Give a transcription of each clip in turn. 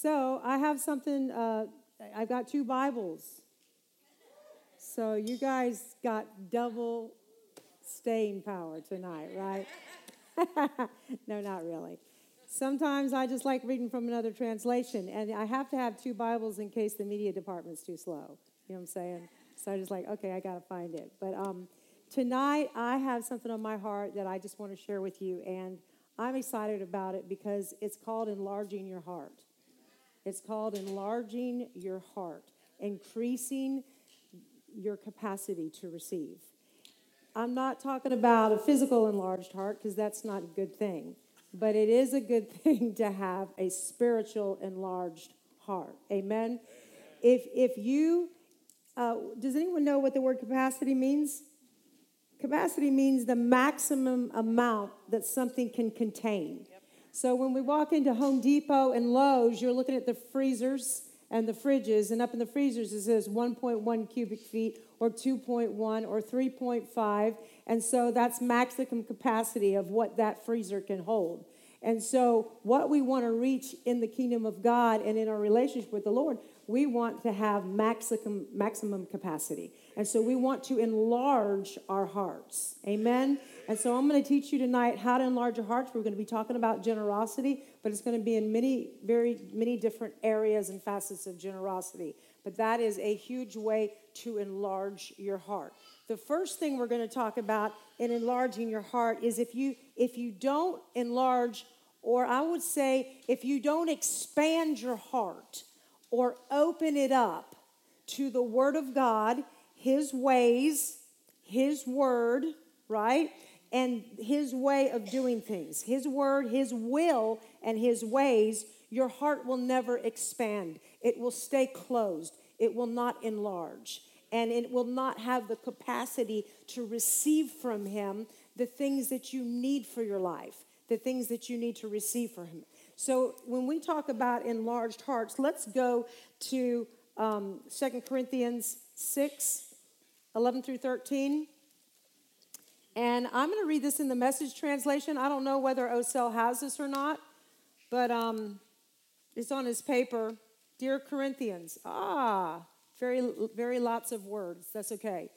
So I have something, uh, I've got two Bibles. So you guys got double staying power tonight, right? no, not really. Sometimes I just like reading from another translation, and I have to have two Bibles in case the media department's too slow. You know what I'm saying? So I just like, okay, I got to find it. But um, tonight I have something on my heart that I just want to share with you, and I'm excited about it because it's called enlarging your heart. It's called enlarging your heart, increasing your capacity to receive. I'm not talking about a physical enlarged heart because that's not a good thing, but it is a good thing to have a spiritual enlarged heart. Amen. If if you uh, does anyone know what the word capacity means? Capacity means the maximum amount that something can contain. Yep. So when we walk into Home Depot and Lowe's, you're looking at the freezers and the fridges, and up in the freezers it says 1.1 cubic feet or 2.1 or 3.5. And so that's maximum capacity of what that freezer can hold. And so, what we want to reach in the kingdom of God and in our relationship with the Lord, we want to have maximum, maximum capacity. And so, we want to enlarge our hearts. Amen. And so, I'm going to teach you tonight how to enlarge your hearts. We're going to be talking about generosity, but it's going to be in many, very, many different areas and facets of generosity. But that is a huge way to enlarge your heart. The first thing we're going to talk about in enlarging your heart is if you if you don't enlarge or I would say if you don't expand your heart or open it up to the word of God, his ways, his word, right? And his way of doing things, his word, his will, and his ways, your heart will never expand. It will stay closed, it will not enlarge and it will not have the capacity to receive from Him the things that you need for your life, the things that you need to receive from Him. So when we talk about enlarged hearts, let's go to um, 2 Corinthians 6 11 through 13. And I'm going to read this in the message translation. I don't know whether Osel has this or not, but um, it's on his paper. Dear Corinthians, ah, very, very lots of words. That's okay.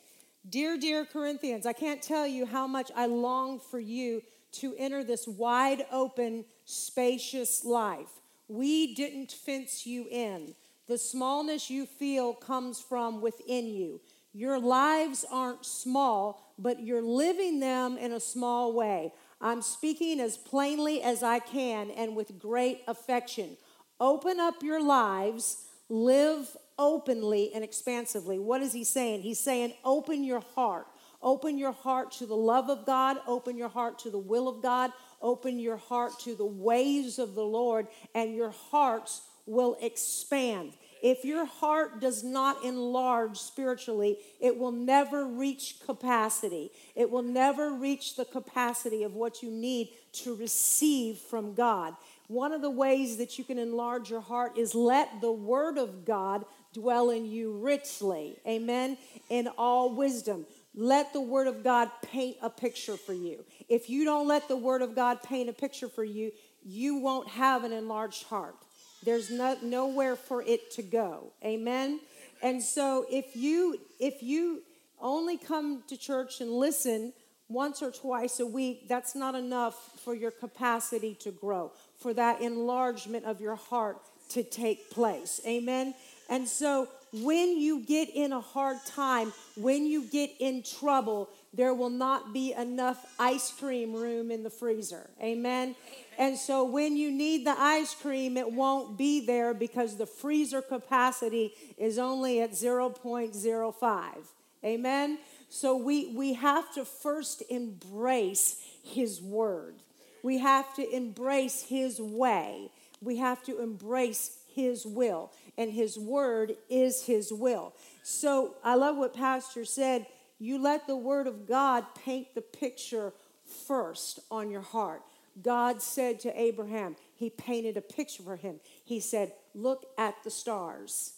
Dear, dear Corinthians, I can't tell you how much I long for you to enter this wide open, spacious life. We didn't fence you in. The smallness you feel comes from within you. Your lives aren't small, but you're living them in a small way. I'm speaking as plainly as I can and with great affection. Open up your lives, live openly and expansively. What is he saying? He's saying, open your heart. Open your heart to the love of God. Open your heart to the will of God. Open your heart to the ways of the Lord, and your hearts will expand. If your heart does not enlarge spiritually, it will never reach capacity. It will never reach the capacity of what you need to receive from God. One of the ways that you can enlarge your heart is let the Word of God dwell in you richly. Amen. In all wisdom. Let the Word of God paint a picture for you. If you don't let the Word of God paint a picture for you, you won't have an enlarged heart. There's no, nowhere for it to go. Amen. And so if you if you only come to church and listen once or twice a week, that's not enough for your capacity to grow, for that enlargement of your heart to take place. Amen. And so when you get in a hard time, when you get in trouble, there will not be enough ice cream room in the freezer. Amen. And so when you need the ice cream, it won't be there because the freezer capacity is only at 0.05. Amen. So we, we have to first embrace his word. We have to embrace his way. We have to embrace his will and his word is his will. So I love what Pastor said. You let the word of God paint the picture first on your heart. God said to Abraham, He painted a picture for him. He said, Look at the stars.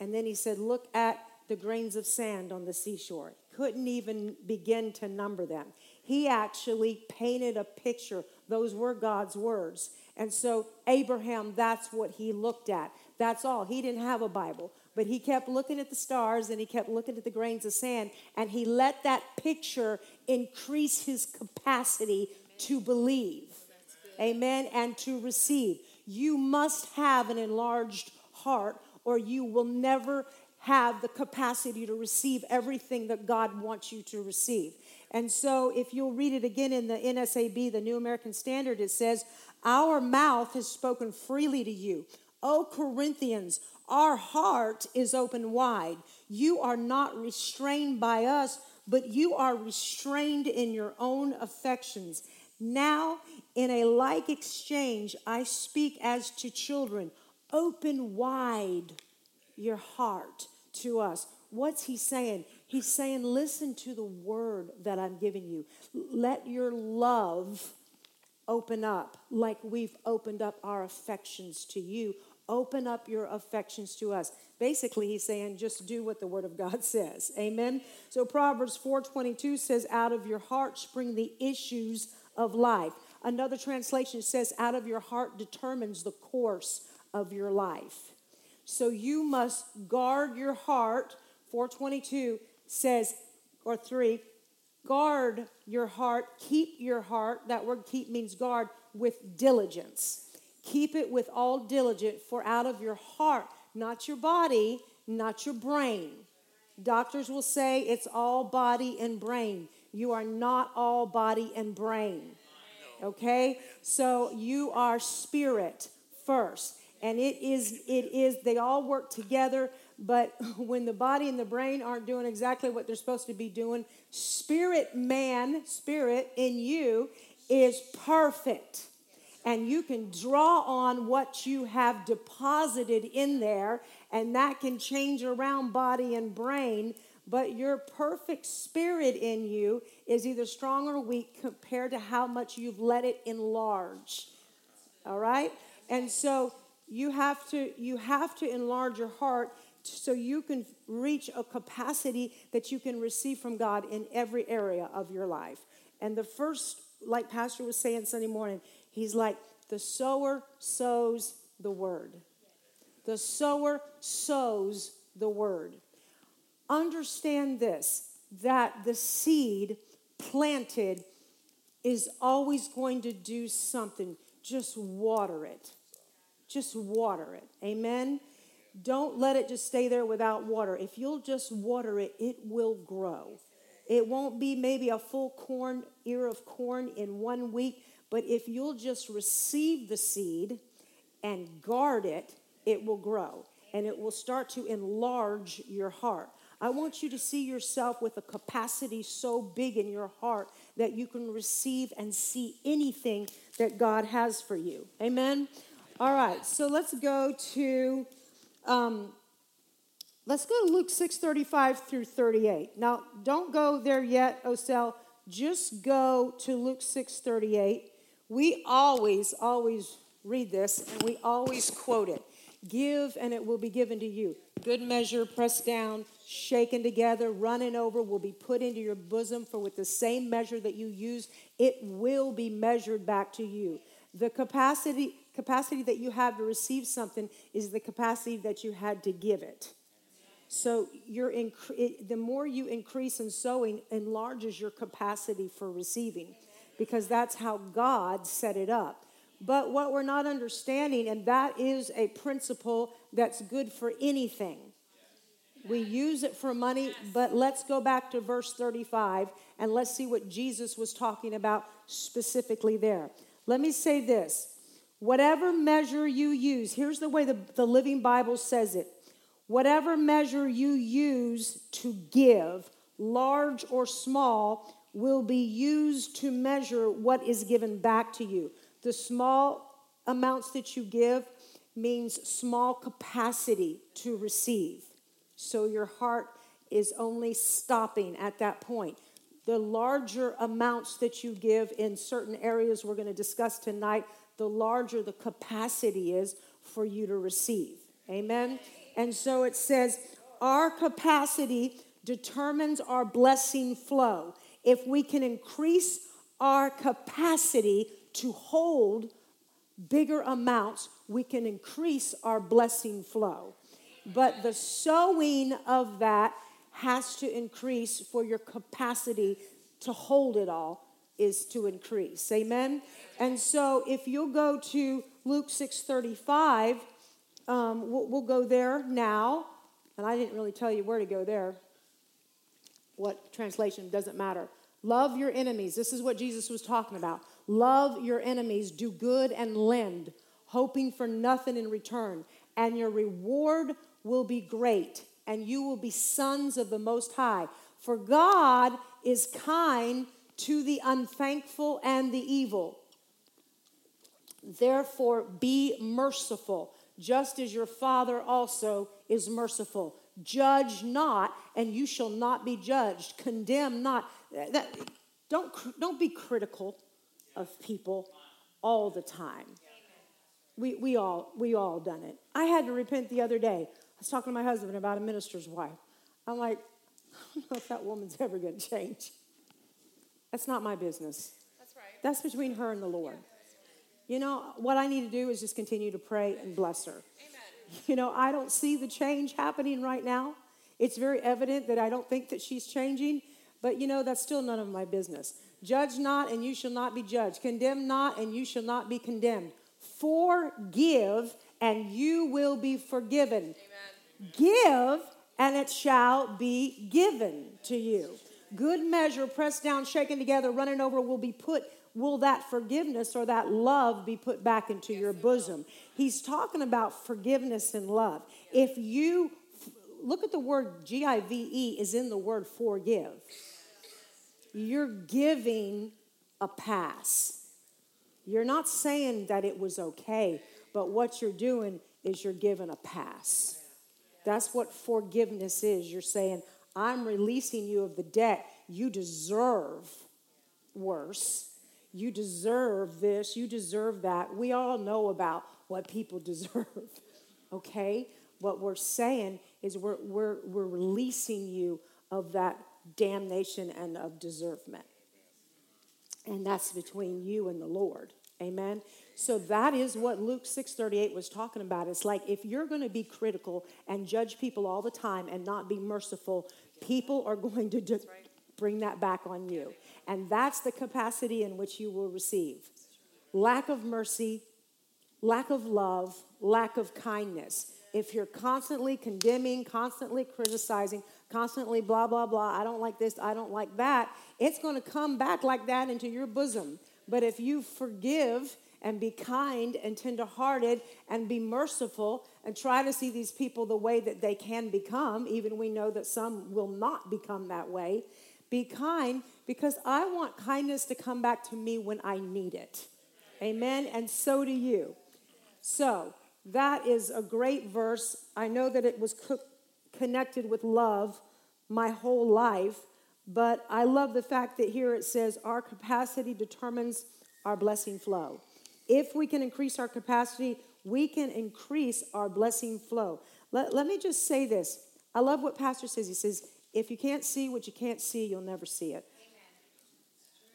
And then he said, Look at the grains of sand on the seashore. Couldn't even begin to number them. He actually painted a picture. Those were God's words. And so, Abraham, that's what he looked at. That's all. He didn't have a Bible, but he kept looking at the stars and he kept looking at the grains of sand, and he let that picture increase his capacity to believe. Amen. And to receive. You must have an enlarged heart, or you will never have the capacity to receive everything that God wants you to receive. And so, if you'll read it again in the NSAB, the New American Standard, it says, Our mouth has spoken freely to you. O Corinthians, our heart is open wide. You are not restrained by us, but you are restrained in your own affections. Now, in a like exchange, I speak as to children. Open wide your heart to us. What's he saying? He's saying, listen to the word that I'm giving you. Let your love open up like we've opened up our affections to you. Open up your affections to us. Basically, he's saying, just do what the word of God says. Amen. So Proverbs 4:22 says, out of your heart spring the issues of life. Another translation says, out of your heart determines the course of your life. So you must guard your heart. 422 says, or 3, guard your heart, keep your heart. That word keep means guard with diligence. Keep it with all diligence, for out of your heart, not your body, not your brain. Doctors will say it's all body and brain. You are not all body and brain. Okay? So you are spirit first and it is it is they all work together but when the body and the brain aren't doing exactly what they're supposed to be doing spirit man spirit in you is perfect and you can draw on what you have deposited in there and that can change around body and brain but your perfect spirit in you is either strong or weak compared to how much you've let it enlarge all right and so you have to you have to enlarge your heart so you can reach a capacity that you can receive from God in every area of your life. And the first, like Pastor was saying Sunday morning, he's like, the sower sows the word. The sower sows the word. Understand this that the seed planted is always going to do something. Just water it just water it. Amen. Don't let it just stay there without water. If you'll just water it, it will grow. It won't be maybe a full corn ear of corn in one week, but if you'll just receive the seed and guard it, it will grow and it will start to enlarge your heart. I want you to see yourself with a capacity so big in your heart that you can receive and see anything that God has for you. Amen. All right, so let's go to um, let's go to Luke 6 35 through 38. Now, don't go there yet, Osel. Just go to Luke 6 38. We always, always read this and we always quote it. Give and it will be given to you. Good measure, pressed down, shaken together, running over, will be put into your bosom. For with the same measure that you use, it will be measured back to you. The capacity, capacity that you have to receive something is the capacity that you had to give it. So you're inc- the more you increase in sowing enlarges your capacity for receiving because that's how God set it up. But what we're not understanding, and that is a principle that's good for anything. We use it for money, but let's go back to verse 35 and let's see what Jesus was talking about specifically there. Let me say this whatever measure you use, here's the way the, the Living Bible says it whatever measure you use to give, large or small, will be used to measure what is given back to you. The small amounts that you give means small capacity to receive. So your heart is only stopping at that point the larger amounts that you give in certain areas we're going to discuss tonight, the larger the capacity is for you to receive. Amen? And so it says, our capacity determines our blessing flow. If we can increase our capacity to hold bigger amounts, we can increase our blessing flow. But the sowing of that has to increase for your capacity to hold it all is to increase. Amen. And so if you'll go to Luke 6:35, um, we'll, we'll go there now. And I didn't really tell you where to go there. What translation doesn't matter. Love your enemies. This is what Jesus was talking about. Love your enemies, do good and lend, hoping for nothing in return, and your reward will be great, and you will be sons of the Most High. For God is kind to the unthankful and the evil. Therefore, be merciful, just as your Father also is merciful. Judge not, and you shall not be judged. Condemn not. That, don't, don't be critical of people all the time. We, we, all, we all done it. I had to repent the other day. I was talking to my husband about a minister's wife. I'm like, I don't know if that woman's ever going to change. That's not my business. That's right. That's between her and the Lord. You know, what I need to do is just continue to pray and bless her. Amen. You know, I don't see the change happening right now. It's very evident that I don't think that she's changing, but you know, that's still none of my business. Judge not, and you shall not be judged. Condemn not, and you shall not be condemned. Forgive, and you will be forgiven. Amen. Give, and it shall be given to you. Good measure, pressed down, shaken together, running over, will be put. Will that forgiveness or that love be put back into your bosom? He's talking about forgiveness and love. If you look at the word G I V E is in the word forgive you're giving a pass. You're not saying that it was okay, but what you're doing is you're giving a pass. That's what forgiveness is. You're saying, I'm releasing you of the debt. You deserve worse. You deserve this. You deserve that. We all know about what people deserve, okay? What we're saying is we're, we're, we're releasing you of that damnation and of deservement. And that's between you and the Lord. Amen. So that is what Luke 6:38 was talking about. It's like if you're going to be critical and judge people all the time and not be merciful, people are going to just bring that back on you. And that's the capacity in which you will receive. Lack of mercy, lack of love, lack of kindness. If you're constantly condemning, constantly criticizing, constantly blah, blah, blah, I don't like this, I don't like that, it's going to come back like that into your bosom. But if you forgive and be kind and tenderhearted and be merciful and try to see these people the way that they can become, even we know that some will not become that way, be kind because I want kindness to come back to me when I need it. Amen. And so do you. So, that is a great verse. I know that it was cooked connected with love my whole life, but I love the fact that here it says our capacity determines our blessing flow. If we can increase our capacity, we can increase our blessing flow. Let, let me just say this. I love what Pastor says. He says, if you can't see what you can't see, you'll never see it.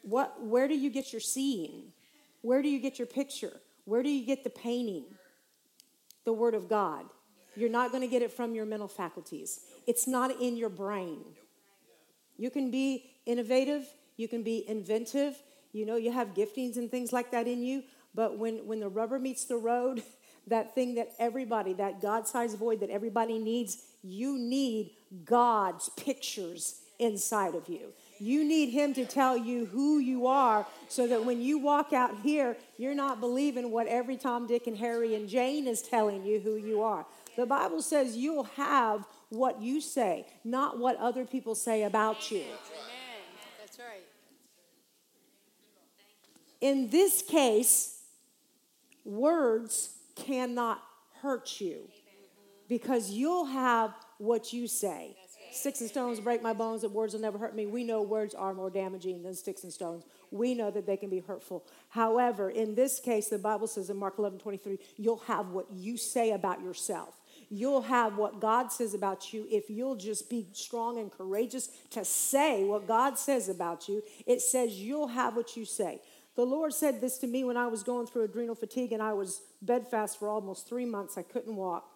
What, where do you get your seeing? Where do you get your picture? Where do you get the painting? The Word of God. You're not going to get it from your mental faculties. It's not in your brain. You can be innovative, you can be inventive, you know, you have giftings and things like that in you, but when, when the rubber meets the road, that thing that everybody, that God sized void that everybody needs, you need God's pictures inside of you. You need Him to tell you who you are so that when you walk out here, you're not believing what every Tom, Dick, and Harry and Jane is telling you who you are. The Bible says you'll have what you say, not what other people say about you. Amen. That's right. In this case, words cannot hurt you because you'll have what you say. Sticks and stones break my bones, but words will never hurt me. We know words are more damaging than sticks and stones. We know that they can be hurtful. However, in this case, the Bible says in Mark 11 23, you'll have what you say about yourself you'll have what God says about you if you'll just be strong and courageous to say what God says about you. It says you'll have what you say. The Lord said this to me when I was going through adrenal fatigue and I was bedfast for almost three months. I couldn't walk.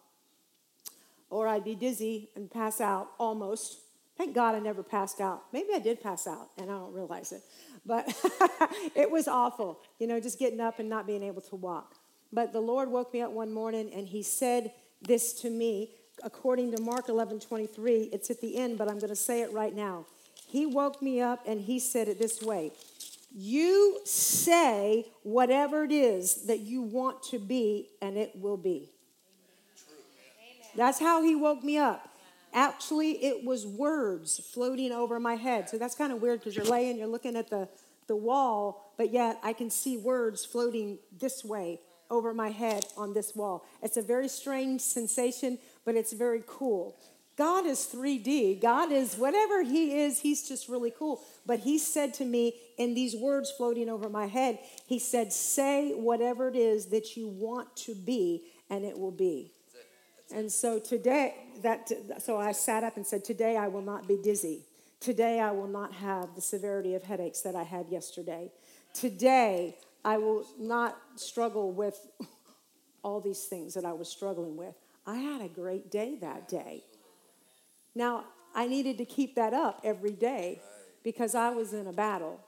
Or I'd be dizzy and pass out almost. Thank God I never passed out. Maybe I did pass out and I don't realize it. But it was awful, you know, just getting up and not being able to walk. But the Lord woke me up one morning and He said this to me according to Mark 11 23. It's at the end, but I'm going to say it right now. He woke me up and He said it this way You say whatever it is that you want to be, and it will be. That's how He woke me up. Actually, it was words floating over my head. So that's kind of weird because you're laying, you're looking at the, the wall, but yet I can see words floating this way over my head on this wall. It's a very strange sensation, but it's very cool. God is 3D. God is whatever He is, He's just really cool. But He said to me in these words floating over my head, He said, Say whatever it is that you want to be, and it will be. And so today, that so I sat up and said, Today I will not be dizzy. Today I will not have the severity of headaches that I had yesterday. Today I will not struggle with all these things that I was struggling with. I had a great day that day. Now, I needed to keep that up every day because I was in a battle.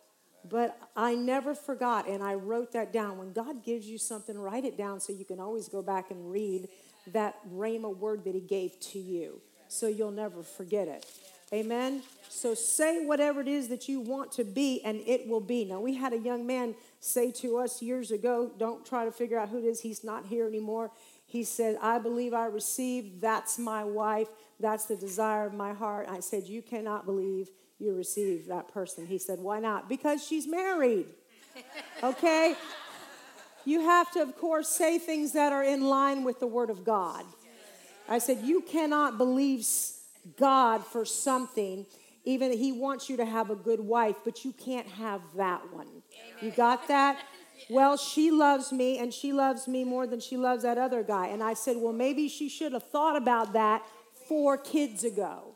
But I never forgot, and I wrote that down. When God gives you something, write it down so you can always go back and read that rhema word that He gave to you so you'll never forget it. Amen? So say whatever it is that you want to be, and it will be. Now, we had a young man say to us years ago, don't try to figure out who it is, he's not here anymore. He said, I believe I received, that's my wife, that's the desire of my heart. I said, You cannot believe you received that person. He said, Why not? Because she's married. Okay? You have to, of course, say things that are in line with the Word of God. I said, You cannot believe God for something, even if He wants you to have a good wife, but you can't have that one. You got that? Well, she loves me and she loves me more than she loves that other guy. And I said, Well, maybe she should have thought about that four kids ago.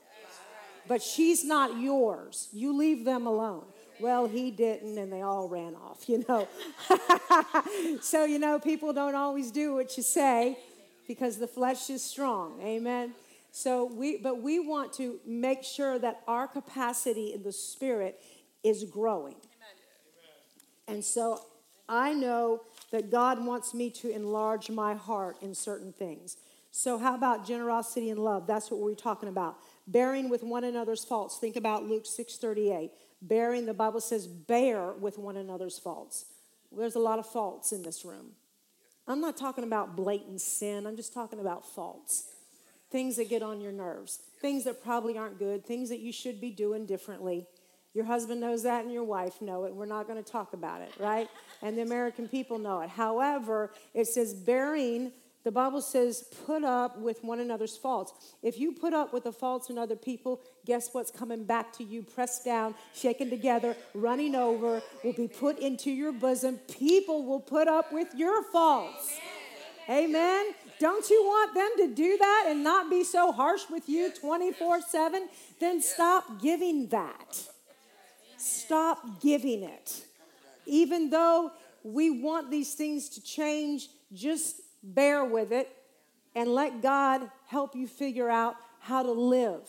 But she's not yours. You leave them alone. Well, he didn't, and they all ran off, you know. so, you know, people don't always do what you say because the flesh is strong. Amen. So we but we want to make sure that our capacity in the spirit is growing. And so I know that God wants me to enlarge my heart in certain things. So how about generosity and love? That's what we're talking about. Bearing with one another's faults. Think about Luke 6:38. Bearing, the Bible says, bear with one another's faults. There's a lot of faults in this room. I'm not talking about blatant sin, I'm just talking about faults things that get on your nerves, things that probably aren't good, things that you should be doing differently. Your husband knows that and your wife know it. We're not going to talk about it, right? And the American people know it. However, it says bearing the Bible says, put up with one another's faults. If you put up with the faults in other people, guess what's coming back to you? Pressed down, shaken together, running over, will be put into your bosom. People will put up with your faults. Amen. Amen. Don't you want them to do that and not be so harsh with you 24 7? Then stop giving that. Stop giving it. Even though we want these things to change, just bear with it and let God help you figure out how to live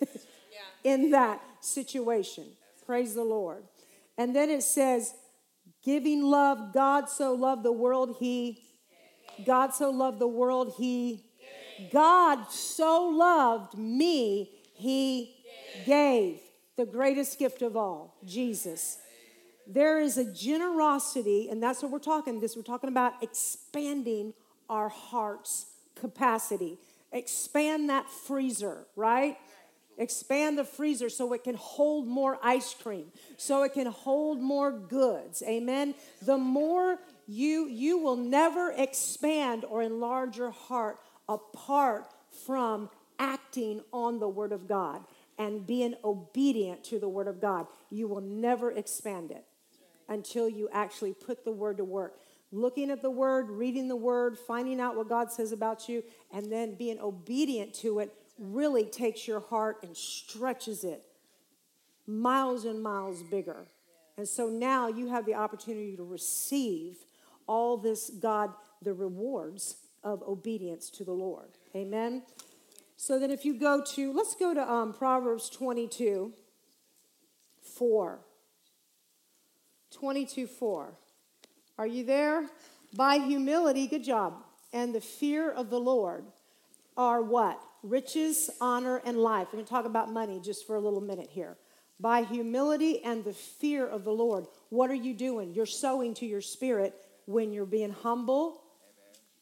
in that situation. Praise the Lord. And then it says, giving love, God so loved the world, He God so loved the world, He, God so loved me, He gave the greatest gift of all, Jesus. There is a generosity, and that's what we're talking this. We're talking about expanding our heart's capacity. Expand that freezer, right? Expand the freezer so it can hold more ice cream, so it can hold more goods. Amen. The more you you will never expand or enlarge your heart apart from acting on the word of God and being obedient to the word of God. You will never expand it until you actually put the word to work. Looking at the word, reading the word, finding out what God says about you, and then being obedient to it really takes your heart and stretches it miles and miles bigger. And so now you have the opportunity to receive all this God, the rewards of obedience to the Lord. Amen. So then, if you go to, let's go to um, Proverbs 22 4. 22 4. Are you there? By humility, good job, and the fear of the Lord are what? Riches, honor, and life. We're going to talk about money just for a little minute here. By humility and the fear of the Lord, what are you doing? You're sowing to your spirit when you're being humble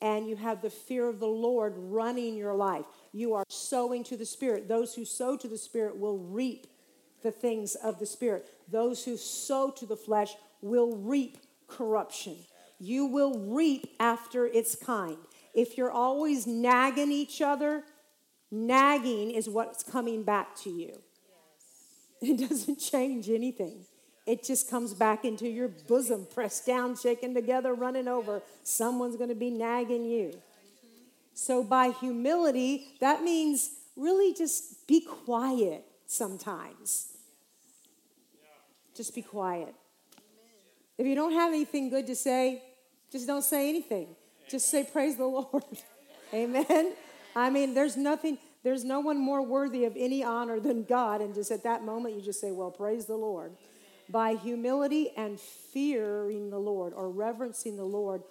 and you have the fear of the Lord running your life. You are sowing to the Spirit. Those who sow to the Spirit will reap the things of the Spirit. Those who sow to the flesh will reap corruption. You will reap after its kind. If you're always nagging each other, nagging is what's coming back to you. It doesn't change anything. It just comes back into your bosom, pressed down, shaken together, running over. Someone's going to be nagging you. So, by humility, that means really just be quiet sometimes. Just be quiet. If you don't have anything good to say, just don't say anything. Just say, Praise the Lord. Amen. I mean, there's nothing, there's no one more worthy of any honor than God. And just at that moment, you just say, Well, praise the Lord. By humility and fearing the Lord or reverencing the Lord,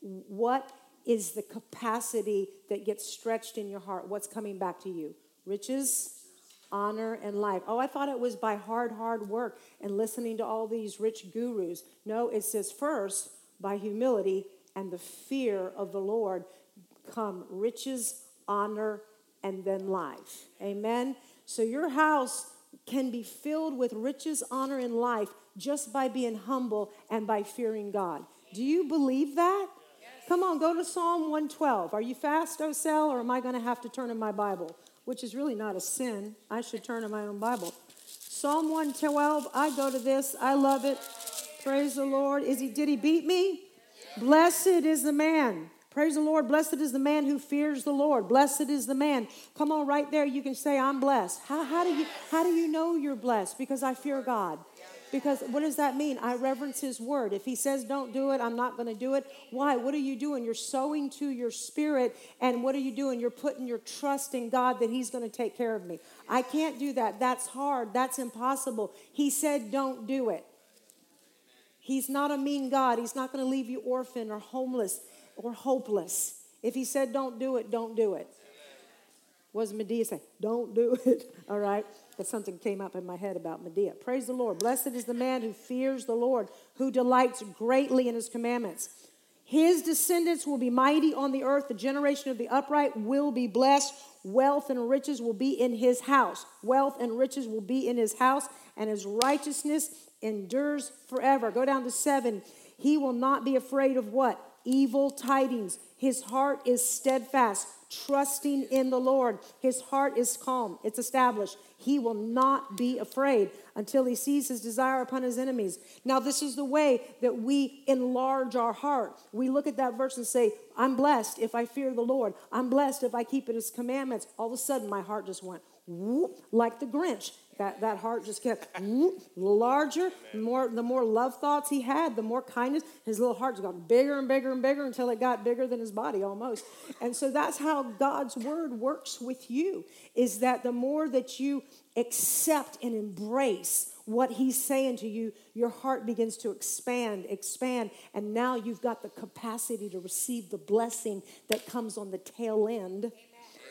what is the capacity that gets stretched in your heart? What's coming back to you? Riches, honor, and life. Oh, I thought it was by hard, hard work and listening to all these rich gurus. No, it says first, by humility and the fear of the Lord come riches, honor, and then life. Amen. So your house can be filled with riches, honor, and life just by being humble and by fearing God. Do you believe that? Come on, go to Psalm 112. Are you fast, Osel, or am I going to have to turn in my Bible? Which is really not a sin. I should turn to my own Bible. Psalm 112, I go to this. I love it. Praise the Lord. Is he did he beat me? Blessed is the man. Praise the Lord. Blessed is the man who fears the Lord. Blessed is the man. Come on, right there, you can say, I'm blessed. How, how, do, you, how do you know you're blessed? Because I fear God. Because what does that mean? I reverence His word. If He says don't do it, I'm not going to do it. Why? What are you doing? You're sowing to your spirit. And what are you doing? You're putting your trust in God that He's going to take care of me. I can't do that. That's hard. That's impossible. He said don't do it. He's not a mean God. He's not going to leave you orphan or homeless or hopeless. If He said don't do it, don't do it. What does Madea say? Don't do it. All right that something came up in my head about Madea. Praise the Lord. Blessed is the man who fears the Lord, who delights greatly in his commandments. His descendants will be mighty on the earth. The generation of the upright will be blessed. Wealth and riches will be in his house. Wealth and riches will be in his house, and his righteousness endures forever. Go down to seven. He will not be afraid of what? Evil tidings. His heart is steadfast, trusting in the Lord. His heart is calm, it's established. He will not be afraid until he sees his desire upon his enemies. Now, this is the way that we enlarge our heart. We look at that verse and say, I'm blessed if I fear the Lord. I'm blessed if I keep his commandments. All of a sudden, my heart just went whoop, like the Grinch. That, that heart just kept larger. The more, the more love thoughts he had, the more kindness. His little heart got bigger and bigger and bigger until it got bigger than his body almost. And so that's how God's word works with you, is that the more that you accept and embrace what he's saying to you, your heart begins to expand, expand, and now you've got the capacity to receive the blessing that comes on the tail end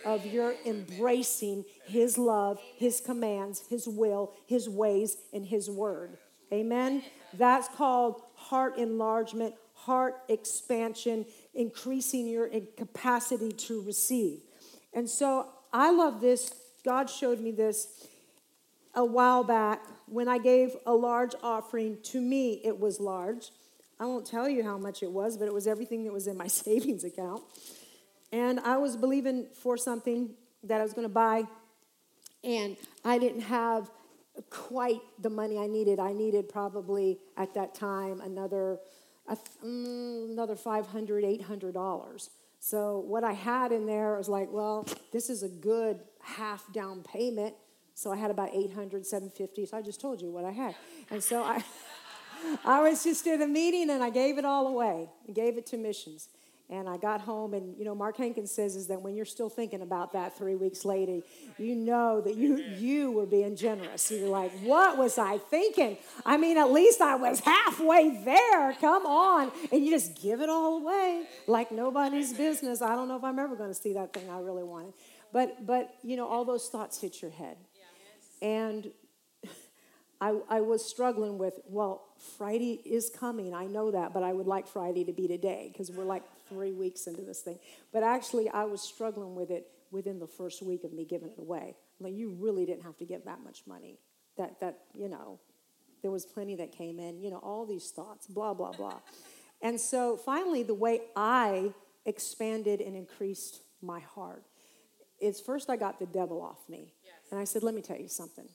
of your embracing his love, his commands, his will, his ways, and his word. Amen. That's called heart enlargement, heart expansion, increasing your capacity to receive. And so I love this. God showed me this a while back when I gave a large offering. To me, it was large. I won't tell you how much it was, but it was everything that was in my savings account. And I was believing for something that I was going to buy, and I didn't have quite the money I needed. I needed probably at that time another mm, another 500 $800. So what I had in there was like, well, this is a good half down payment. So I had about 800, 750. So I just told you what I had. And so I I was just at a meeting and I gave it all away. I gave it to missions. And I got home, and you know, Mark Hankins says is that when you're still thinking about that three weeks later, you know that you you were being generous. You're like, what was I thinking? I mean, at least I was halfway there. Come on, and you just give it all away like nobody's business. I don't know if I'm ever going to see that thing I really wanted, but but you know, all those thoughts hit your head, and I, I was struggling with, well, Friday is coming. I know that, but I would like Friday to be today because we're like three weeks into this thing. But actually, I was struggling with it within the first week of me giving it away. Like, you really didn't have to give that much money. That, that you know, there was plenty that came in, you know, all these thoughts, blah, blah, blah. and so finally, the way I expanded and increased my heart is first I got the devil off me. Yes. And I said, let me tell you something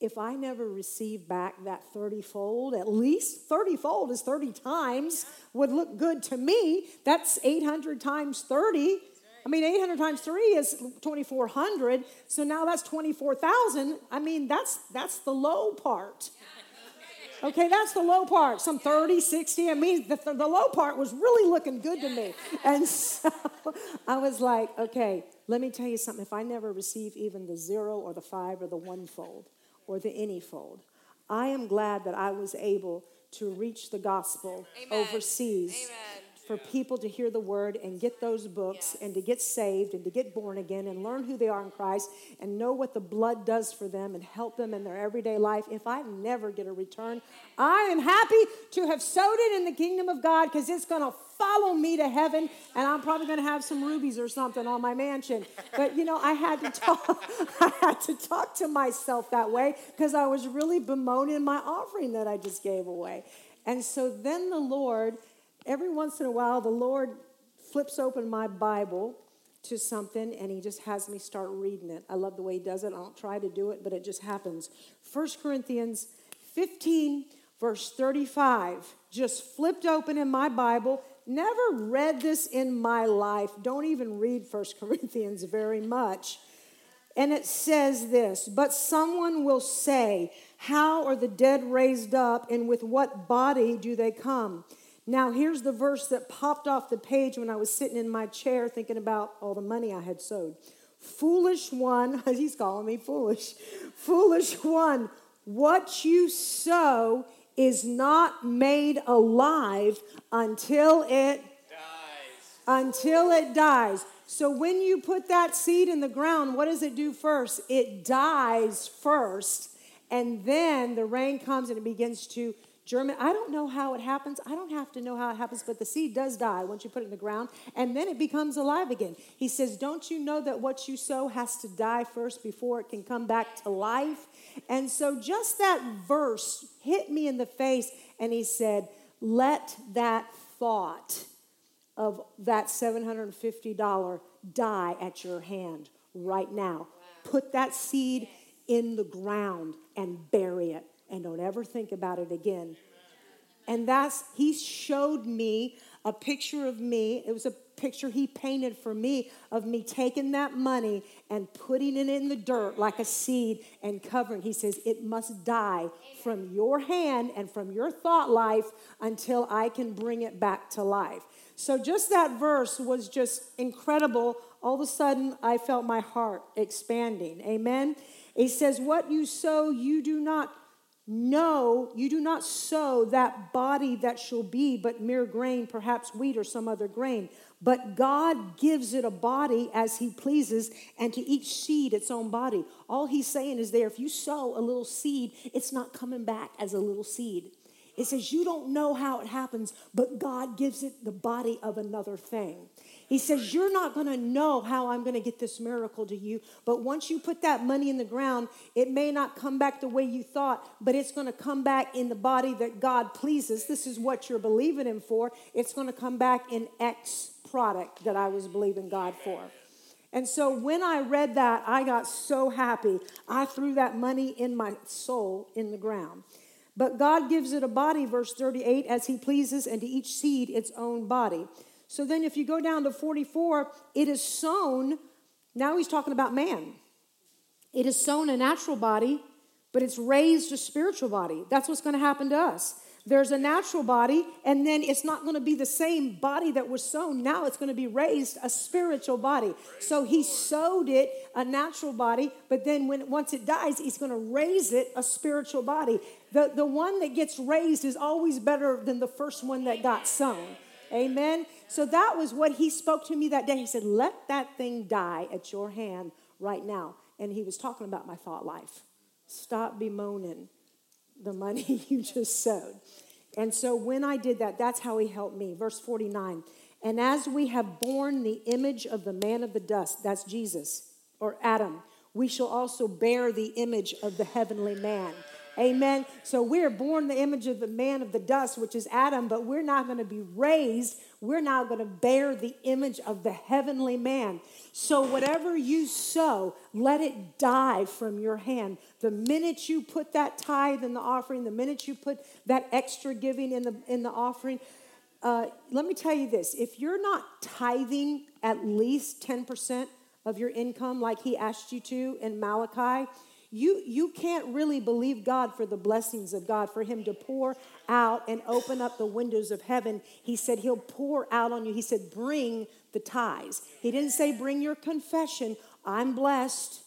if I never receive back that 30 fold, at least 30 fold is 30 times, would look good to me. That's 800 times 30. I mean, 800 times 3 is 2,400. So now that's 24,000. I mean, that's, that's the low part. Okay, that's the low part. Some 30, 60. I mean, the, the low part was really looking good to me. And so I was like, okay, let me tell you something. If I never receive even the zero or the five or the one fold, or the any fold. I am glad that I was able to reach the gospel Amen. overseas Amen. for people to hear the word and get those books yes. and to get saved and to get born again and learn who they are in Christ and know what the blood does for them and help them in their everyday life. If I never get a return, I am happy to have sowed it in the kingdom of God because it's going to follow me to heaven, and I'm probably going to have some rubies or something on my mansion. But you know, I had to talk. I had to talk to myself that way because I was really bemoaning my offering that I just gave away. And so then the Lord, every once in a while, the Lord flips open my Bible to something and he just has me start reading it. I love the way he does it. I don't try to do it, but it just happens. 1 Corinthians 15, verse 35, just flipped open in my Bible Never read this in my life. Don't even read First Corinthians very much. And it says this But someone will say, How are the dead raised up, and with what body do they come? Now, here's the verse that popped off the page when I was sitting in my chair thinking about all the money I had sowed. Foolish one, he's calling me foolish. Foolish one, what you sow is not made alive until it dies. Until it dies. So when you put that seed in the ground, what does it do first? It dies first, and then the rain comes and it begins to germinate. I don't know how it happens. I don't have to know how it happens, but the seed does die once you put it in the ground, and then it becomes alive again. He says, Don't you know that what you sow has to die first before it can come back to life? And so just that verse hit me in the face, and he said, Let that thought of that $750 die at your hand right now. Wow. Put that seed in the ground and bury it, and don't ever think about it again. And that's, he showed me a picture of me. It was a picture he painted for me of me taking that money and putting it in the dirt like a seed and covering. He says, It must die from your hand and from your thought life until I can bring it back to life. So, just that verse was just incredible. All of a sudden, I felt my heart expanding. Amen. He says, What you sow, you do not no, you do not sow that body that shall be, but mere grain, perhaps wheat or some other grain. But God gives it a body as He pleases, and to each seed its own body. All He's saying is there, if you sow a little seed, it's not coming back as a little seed. It says, You don't know how it happens, but God gives it the body of another thing. He says, You're not going to know how I'm going to get this miracle to you, but once you put that money in the ground, it may not come back the way you thought, but it's going to come back in the body that God pleases. This is what you're believing Him for. It's going to come back in X product that I was believing God for. And so when I read that, I got so happy. I threw that money in my soul in the ground. But God gives it a body, verse 38, as He pleases, and to each seed its own body. So then, if you go down to 44, it is sown. Now he's talking about man. It is sown a natural body, but it's raised a spiritual body. That's what's going to happen to us. There's a natural body, and then it's not going to be the same body that was sown. Now it's going to be raised a spiritual body. So he sowed it a natural body, but then when once it dies, he's going to raise it a spiritual body. The, the one that gets raised is always better than the first one that got sown. Amen. So that was what he spoke to me that day. He said, Let that thing die at your hand right now. And he was talking about my thought life. Stop bemoaning the money you just sowed. And so when I did that, that's how he helped me. Verse 49. And as we have borne the image of the man of the dust, that's Jesus or Adam, we shall also bear the image of the heavenly man. Amen. So we're born the image of the man of the dust, which is Adam, but we're not going to be raised. We're now going to bear the image of the heavenly man. So whatever you sow, let it die from your hand. The minute you put that tithe in the offering, the minute you put that extra giving in the in the offering, uh, let me tell you this: if you're not tithing at least ten percent of your income, like He asked you to in Malachi you, you can't really believe God for the blessings of God, for Him to pour out and open up the windows of heaven. He said He'll pour out on you. He said, bring the tithes. He didn't say, bring your confession. I'm blessed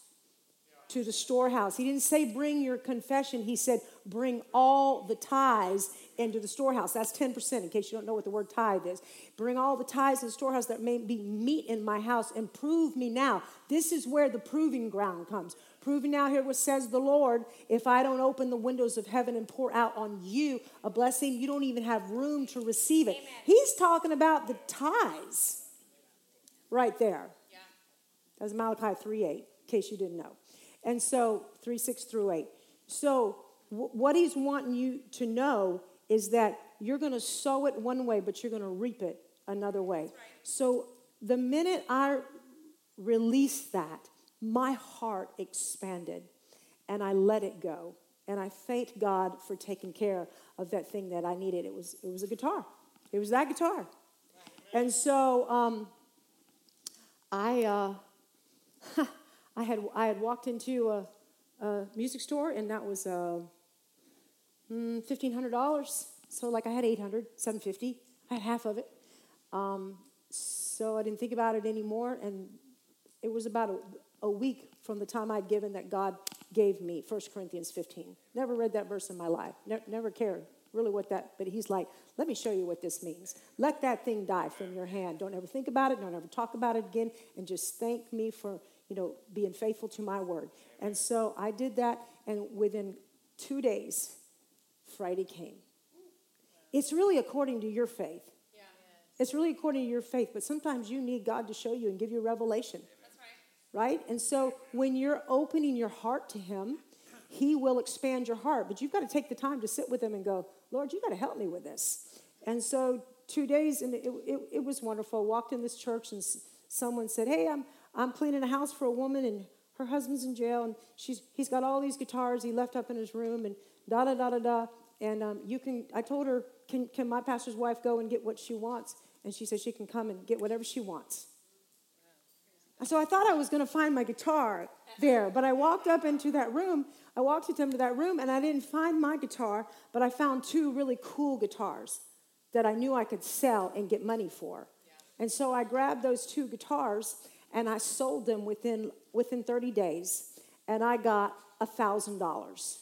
to the storehouse. He didn't say, bring your confession. He said, bring all the tithes into the storehouse. That's 10%, in case you don't know what the word tithe is. Bring all the tithes in the storehouse that may be meat in my house and prove me now. This is where the proving ground comes. Proving now here what says the Lord, if I don't open the windows of heaven and pour out on you a blessing, you don't even have room to receive it. Amen. He's talking about the tithes right there. Yeah. That's Malachi 3 8, in case you didn't know. And so, 3 6 through 8. So, w- what he's wanting you to know is that you're going to sow it one way, but you're going to reap it another way. Right. So, the minute I release that, my heart expanded and I let it go. And I thanked God for taking care of that thing that I needed. It was, it was a guitar. It was that guitar. And so um, I, uh, I, had, I had walked into a, a music store, and that was uh, $1,500. Mm, so, like, I had 800 750 I had half of it. Um, so I didn't think about it anymore. And it was about a, week from the time I'd given that God gave me 1 Corinthians 15. Never read that verse in my life. Ne- never cared really what that, but he's like, let me show you what this means. Let that thing die from your hand. Don't ever think about it. Don't ever talk about it again. And just thank me for, you know, being faithful to my word. And so I did that. And within two days, Friday came. It's really according to your faith. It's really according to your faith. But sometimes you need God to show you and give you revelation right? And so when you're opening your heart to Him, He will expand your heart. But you've got to take the time to sit with Him and go, Lord, you got to help me with this. And so two days, and it, it, it was wonderful. I walked in this church, and someone said, Hey, I'm, I'm cleaning a house for a woman, and her husband's in jail, and she's, he's got all these guitars he left up in his room, and da da da da da. And um, you can, I told her, can, can my pastor's wife go and get what she wants? And she said she can come and get whatever she wants. So I thought I was going to find my guitar there, but I walked up into that room. I walked into that room and I didn't find my guitar, but I found two really cool guitars that I knew I could sell and get money for. And so I grabbed those two guitars and I sold them within within 30 days and I got $1,000.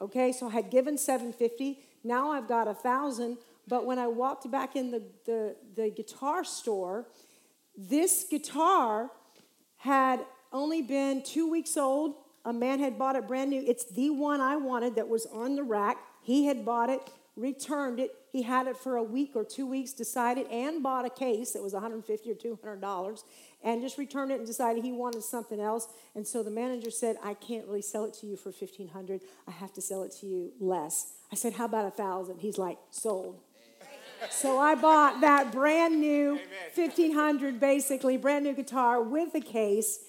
Okay, so I had given 750, now I've got a 1000, but when I walked back in the, the, the guitar store, this guitar had only been two weeks old. A man had bought it brand new. It's the one I wanted that was on the rack. He had bought it, returned it. He had it for a week or two weeks, decided, and bought a case that was 150 or 200 dollars, and just returned it and decided he wanted something else. And so the manager said, "I can't really sell it to you for 1500. I have to sell it to you less." I said, "How about a thousand? He's like, "Sold." So I bought that brand new 1500 basically brand new guitar with a case.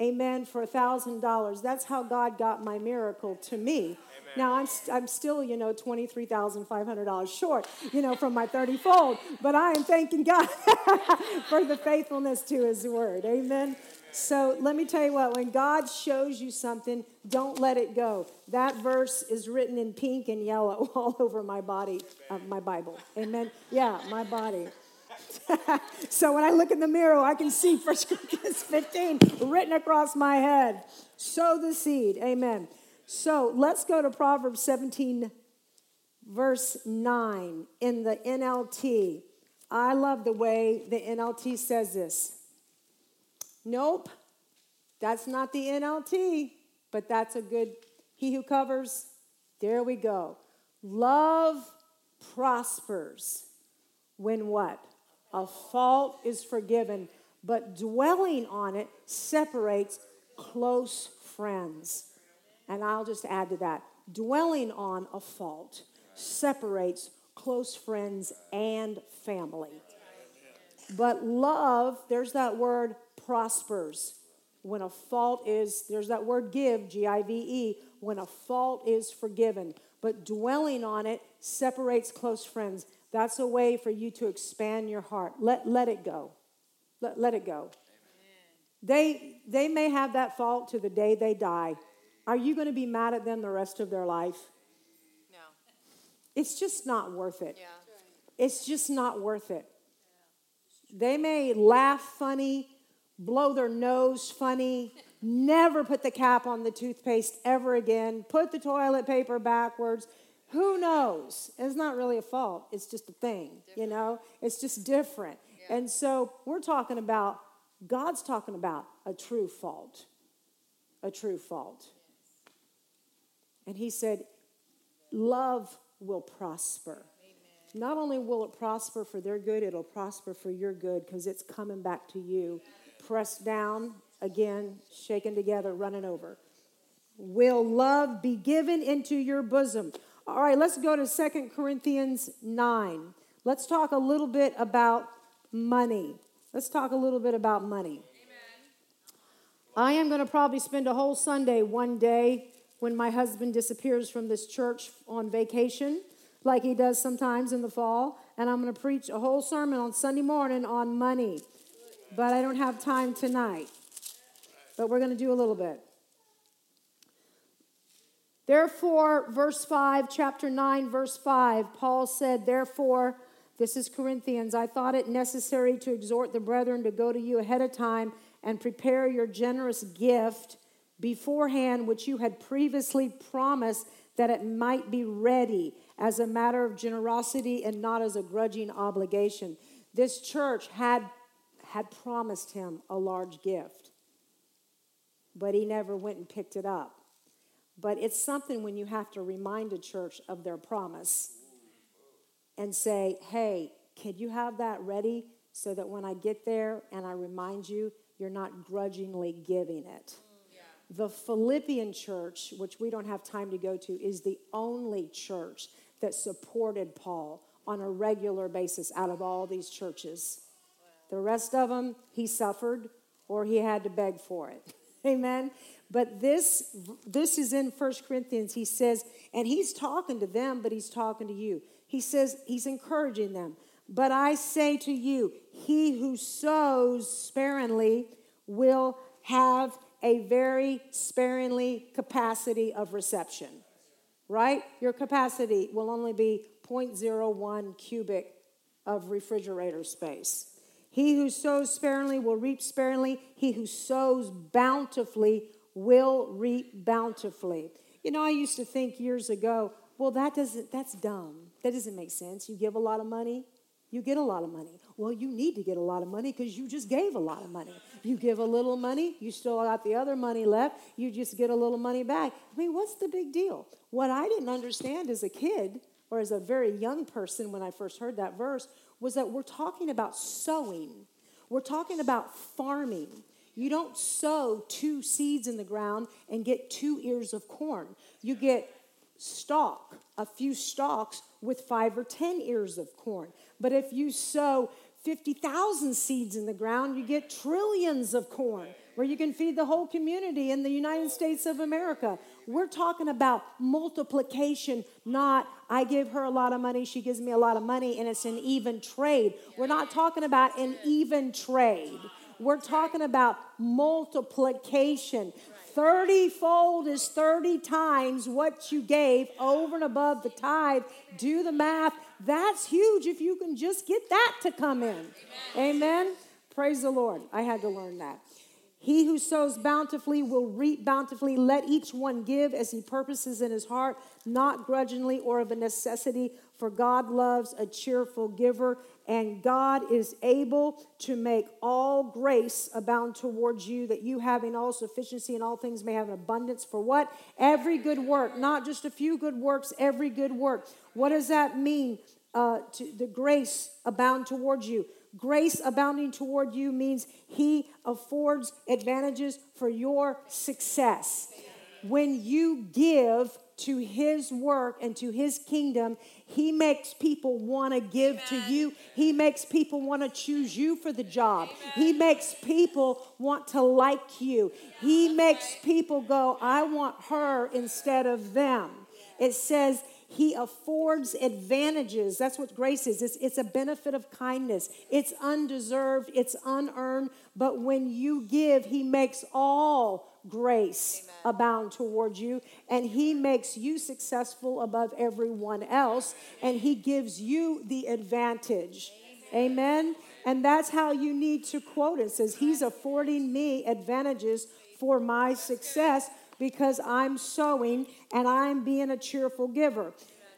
Amen for a thousand dollars. That's how God got my miracle to me. Amen. Now I'm, st- I'm still, you know, twenty three thousand five hundred dollars short, you know, from my thirty fold. But I am thanking God for the faithfulness to His word. Amen. So let me tell you what, when God shows you something, don't let it go. That verse is written in pink and yellow all over my body, uh, my Bible. Amen. Yeah, my body. so when I look in the mirror, I can see 1 Corinthians 15 written across my head. Sow the seed. Amen. So let's go to Proverbs 17, verse 9 in the NLT. I love the way the NLT says this. Nope, that's not the NLT, but that's a good, he who covers, there we go. Love prospers when what? A fault is forgiven, but dwelling on it separates close friends. And I'll just add to that dwelling on a fault separates close friends and family. But love, there's that word prospers. When a fault is, there's that word give, G I V E, when a fault is forgiven. But dwelling on it separates close friends. That's a way for you to expand your heart. Let, let it go. Let, let it go. They, they may have that fault to the day they die. Are you going to be mad at them the rest of their life? No. It's just not worth it. Yeah. It's just not worth it. They may laugh funny, blow their nose funny, never put the cap on the toothpaste ever again, put the toilet paper backwards. Who knows? It's not really a fault, it's just a thing, different. you know? It's just different. Yeah. And so we're talking about, God's talking about a true fault. A true fault. Yes. And He said, Love will prosper. Not only will it prosper for their good, it'll prosper for your good because it's coming back to you pressed down, again, shaken together, running over. Will love be given into your bosom? All right, let's go to Second Corinthians 9. Let's talk a little bit about money. Let's talk a little bit about money. Amen. I am going to probably spend a whole Sunday one day when my husband disappears from this church on vacation, like he does sometimes in the fall, and I'm going to preach a whole sermon on Sunday morning on money but I don't have time tonight. But we're going to do a little bit. Therefore, verse 5, chapter 9, verse 5, Paul said, Therefore, this is Corinthians, I thought it necessary to exhort the brethren to go to you ahead of time and prepare your generous gift beforehand, which you had previously promised that it might be ready as a matter of generosity and not as a grudging obligation. This church had had promised him a large gift, but he never went and picked it up. But it's something when you have to remind a church of their promise and say, hey, can you have that ready so that when I get there and I remind you, you're not grudgingly giving it? The Philippian church, which we don't have time to go to, is the only church that supported Paul on a regular basis out of all these churches. The rest of them, he suffered or he had to beg for it. Amen. But this this is in First Corinthians. He says, and he's talking to them, but he's talking to you. He says he's encouraging them. But I say to you, he who sows sparingly will have a very sparingly capacity of reception. Right? Your capacity will only be 0.01 cubic of refrigerator space. He who sows sparingly will reap sparingly. He who sows bountifully will reap bountifully. You know, I used to think years ago, well, that doesn't, that's dumb. That doesn't make sense. You give a lot of money, you get a lot of money. Well, you need to get a lot of money because you just gave a lot of money. You give a little money, you still got the other money left, you just get a little money back. I mean, what's the big deal? What I didn't understand as a kid or as a very young person when I first heard that verse was that we're talking about sowing, we're talking about farming. You don't sow two seeds in the ground and get two ears of corn. You get stalk, a few stalks with five or ten ears of corn. But if you sow 50,000 seeds in the ground, you get trillions of corn where you can feed the whole community in the United States of America. We're talking about multiplication, not I give her a lot of money, she gives me a lot of money, and it's an even trade. We're not talking about an even trade. We're talking about multiplication. 30 fold is 30 times what you gave over and above the tithe. Do the math. That's huge if you can just get that to come in. Amen. Amen. Praise the Lord. I had to learn that. He who sows bountifully will reap bountifully. Let each one give as he purposes in his heart, not grudgingly or of a necessity, for God loves a cheerful giver, and God is able to make all grace abound towards you, that you, having all sufficiency in all things, may have an abundance for what? Every good work, not just a few good works, every good work. What does that mean? Uh, to the grace abound towards you. Grace abounding toward you means He affords advantages for your success. When you give to His work and to His kingdom, He makes people want to give to you. He makes people want to choose you for the job. He makes people want to like you. He makes people go, I want her instead of them. It says, he affords advantages. That's what grace is. It's, it's a benefit of kindness. It's undeserved, it's unearned. But when you give, He makes all grace Amen. abound towards you, and He makes you successful above everyone else, and He gives you the advantage. Amen. Amen. And that's how you need to quote it. it says, He's affording me advantages for my success because I'm sowing and I'm being a cheerful giver.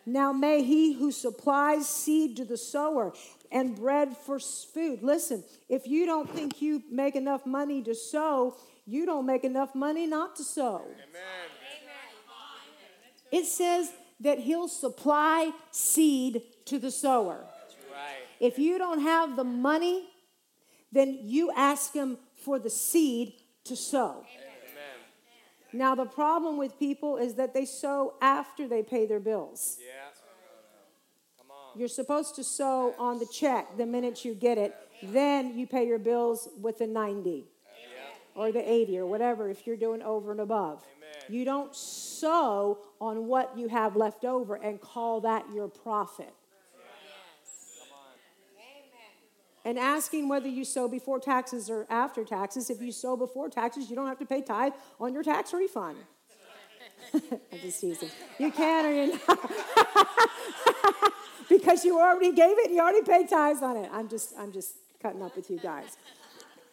Now may he who supplies seed to the sower and bread for food. Listen, if you don't think you make enough money to sow, you don't make enough money not to sow. Amen. It says that he'll supply seed to the sower. Right. If you don't have the money, then you ask him for the seed to sow. Now, the problem with people is that they sow after they pay their bills. Yeah. Come on. You're supposed to sow on the check the minute you get it. Then you pay your bills with the 90 or the 80 or whatever if you're doing over and above. Amen. You don't sow on what you have left over and call that your profit. And asking whether you sow before taxes or after taxes. If you sow before taxes, you don't have to pay tithe on your tax refund. I'm just teasing. You can or you not. because you already gave it, you already paid tithes on it. I'm just, I'm just cutting up with you guys.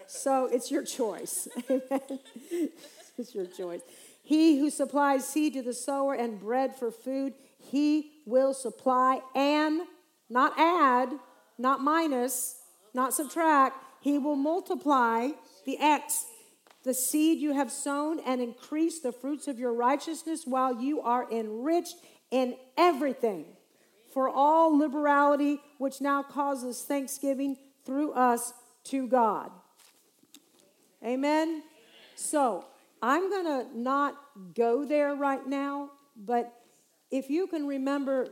So it's your choice. it's your choice. He who supplies seed to the sower and bread for food, he will supply and not add, not minus, not subtract. He will multiply the X, the seed you have sown, and increase the fruits of your righteousness while you are enriched in everything for all liberality, which now causes thanksgiving through us to God. Amen. So I'm going to not go there right now, but if you can remember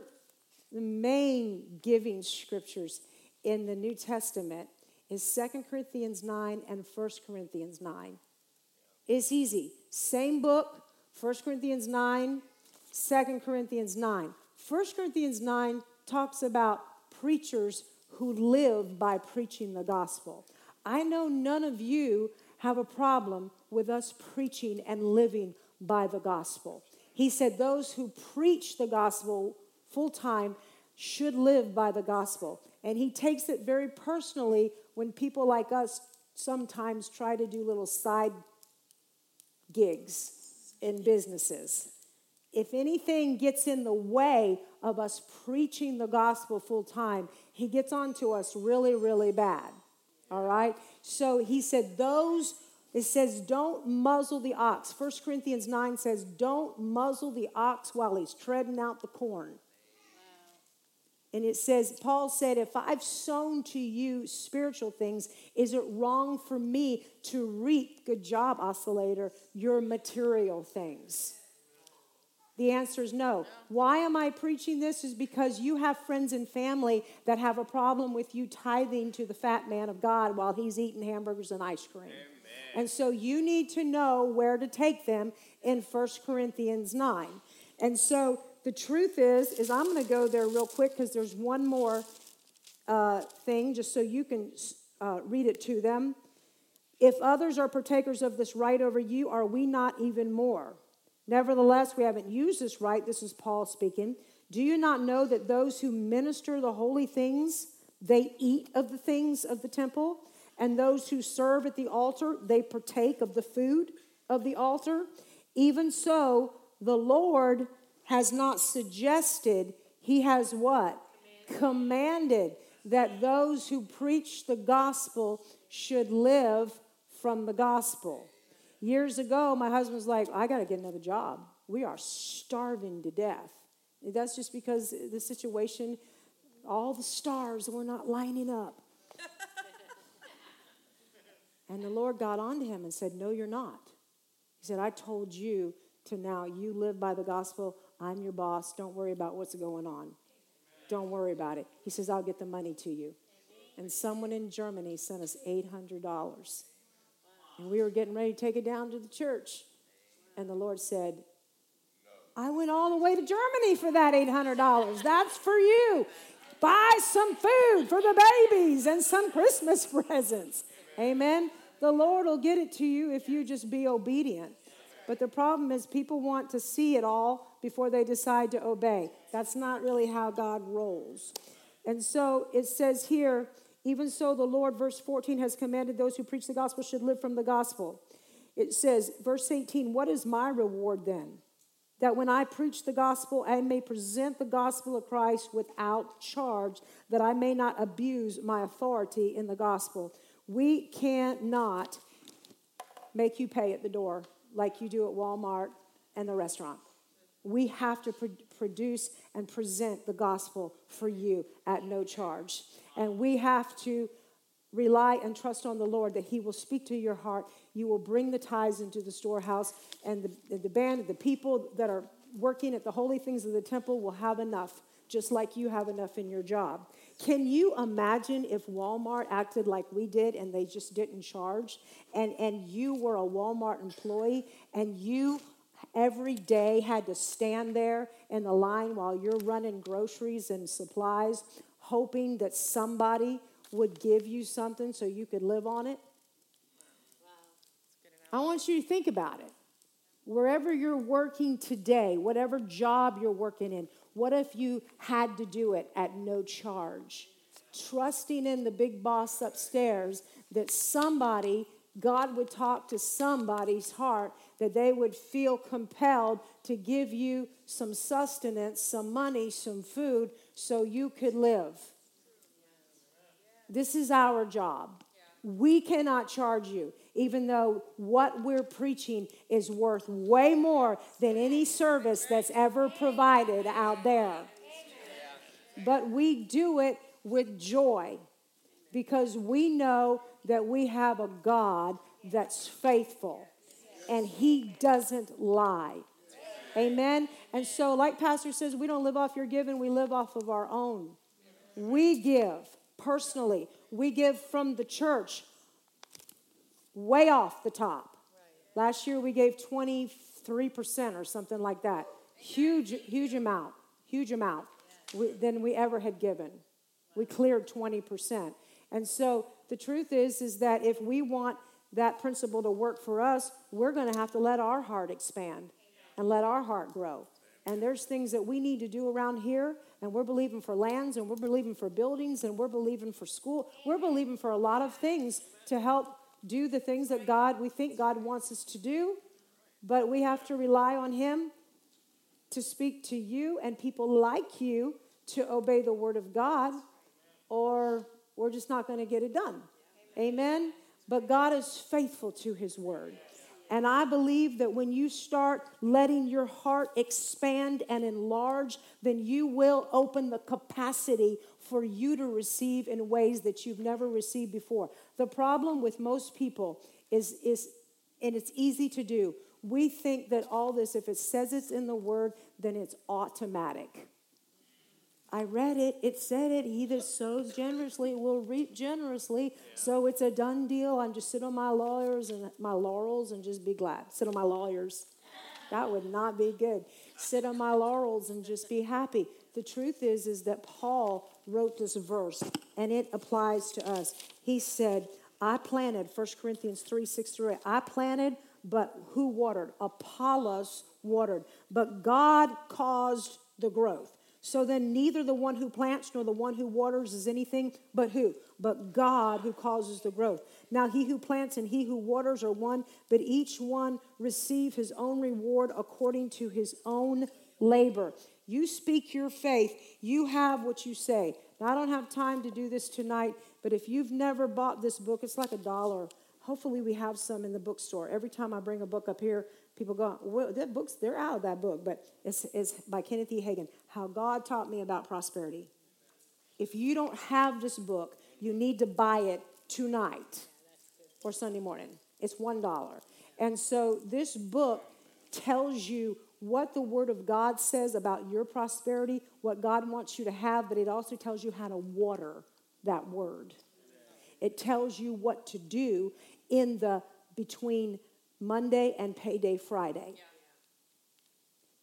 the main giving scriptures in the New Testament is Second Corinthians 9 and First Corinthians 9. It's easy. Same book, First Corinthians 9, Second Corinthians 9. First Corinthians 9 talks about preachers who live by preaching the gospel. I know none of you have a problem with us preaching and living by the gospel. He said those who preach the gospel full time should live by the gospel. And he takes it very personally when people like us sometimes try to do little side gigs in businesses. If anything gets in the way of us preaching the gospel full time, he gets onto us really, really bad. All right? So he said, those, it says, don't muzzle the ox. 1 Corinthians 9 says, don't muzzle the ox while he's treading out the corn. And it says, Paul said, if I've sown to you spiritual things, is it wrong for me to reap, good job, oscillator, your material things? The answer is no. Why am I preaching this? Is because you have friends and family that have a problem with you tithing to the fat man of God while he's eating hamburgers and ice cream. Amen. And so you need to know where to take them in 1 Corinthians 9. And so the truth is, is I'm going to go there real quick because there's one more uh, thing, just so you can uh, read it to them. If others are partakers of this right over you, are we not even more? Nevertheless, we haven't used this right. This is Paul speaking. Do you not know that those who minister the holy things, they eat of the things of the temple? And those who serve at the altar, they partake of the food of the altar? Even so, the Lord has not suggested, he has what? Commanded. Commanded that those who preach the gospel should live from the gospel. Years ago, my husband was like, I got to get another job. We are starving to death. That's just because the situation, all the stars were not lining up. and the Lord got on to him and said, No, you're not. He said, I told you to now, you live by the gospel. I'm your boss. Don't worry about what's going on. Don't worry about it. He says, I'll get the money to you. And someone in Germany sent us $800. And we were getting ready to take it down to the church. And the Lord said, I went all the way to Germany for that $800. That's for you. Buy some food for the babies and some Christmas presents. Amen. The Lord will get it to you if you just be obedient. But the problem is, people want to see it all before they decide to obey. That's not really how God rolls. And so it says here, even so, the Lord, verse 14, has commanded those who preach the gospel should live from the gospel. It says, verse 18, What is my reward then? That when I preach the gospel, I may present the gospel of Christ without charge, that I may not abuse my authority in the gospel. We cannot make you pay at the door like you do at Walmart and the restaurant. We have to pro- produce and present the gospel for you at no charge. And we have to rely and trust on the Lord that He will speak to your heart. You will bring the tithes into the storehouse, and the, the band, the people that are working at the holy things of the temple will have enough, just like you have enough in your job. Can you imagine if Walmart acted like we did and they just didn't charge? And, and you were a Walmart employee and you every day had to stand there in the line while you're running groceries and supplies, hoping that somebody would give you something so you could live on it? I want you to think about it. Wherever you're working today, whatever job you're working in, what if you had to do it at no charge? Trusting in the big boss upstairs that somebody, God would talk to somebody's heart, that they would feel compelled to give you some sustenance, some money, some food, so you could live. This is our job. We cannot charge you, even though what we're preaching is worth way more than any service that's ever provided out there. But we do it with joy because we know that we have a God that's faithful and he doesn't lie. Amen. And so, like Pastor says, we don't live off your giving, we live off of our own. We give personally. We give from the church way off the top. Last year we gave 23% or something like that. Huge, huge amount, huge amount than we ever had given. We cleared 20%. And so the truth is, is that if we want that principle to work for us, we're going to have to let our heart expand and let our heart grow. And there's things that we need to do around here, and we're believing for lands, and we're believing for buildings, and we're believing for school. We're believing for a lot of things to help do the things that God, we think God wants us to do, but we have to rely on Him to speak to you and people like you to obey the Word of God, or we're just not going to get it done. Amen? But God is faithful to His Word. And I believe that when you start letting your heart expand and enlarge, then you will open the capacity for you to receive in ways that you've never received before. The problem with most people is, is and it's easy to do, we think that all this, if it says it's in the word, then it's automatic. I read it. It said it. He that sows generously will reap generously. Yeah. So it's a done deal. I'm just sit on my lawyers and my laurels and just be glad. Sit on my lawyers. That would not be good. Sit on my laurels and just be happy. The truth is, is that Paul wrote this verse, and it applies to us. He said, I planted, 1 Corinthians 3 6 through 8. I planted, but who watered? Apollos watered. But God caused the growth. So then, neither the one who plants nor the one who waters is anything but who? But God who causes the growth. Now, he who plants and he who waters are one, but each one receive his own reward according to his own labor. You speak your faith, you have what you say. Now, I don't have time to do this tonight, but if you've never bought this book, it's like a dollar. Hopefully, we have some in the bookstore. Every time I bring a book up here, people go, well, that book's, they're out of that book, but it's, it's by Kenneth E. Hagin, How God Taught Me About Prosperity. If you don't have this book, you need to buy it tonight or Sunday morning. It's $1. And so this book tells you what the Word of God says about your prosperity, what God wants you to have, but it also tells you how to water that Word. It tells you what to do in the between Monday and payday Friday.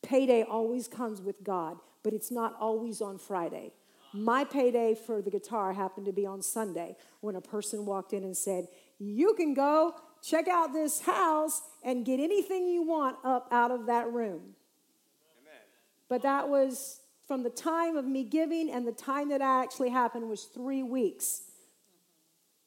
Payday always comes with God, but it's not always on Friday. My payday for the guitar happened to be on Sunday when a person walked in and said, You can go check out this house and get anything you want up out of that room. Amen. But that was from the time of me giving and the time that actually happened was three weeks. Mm-hmm.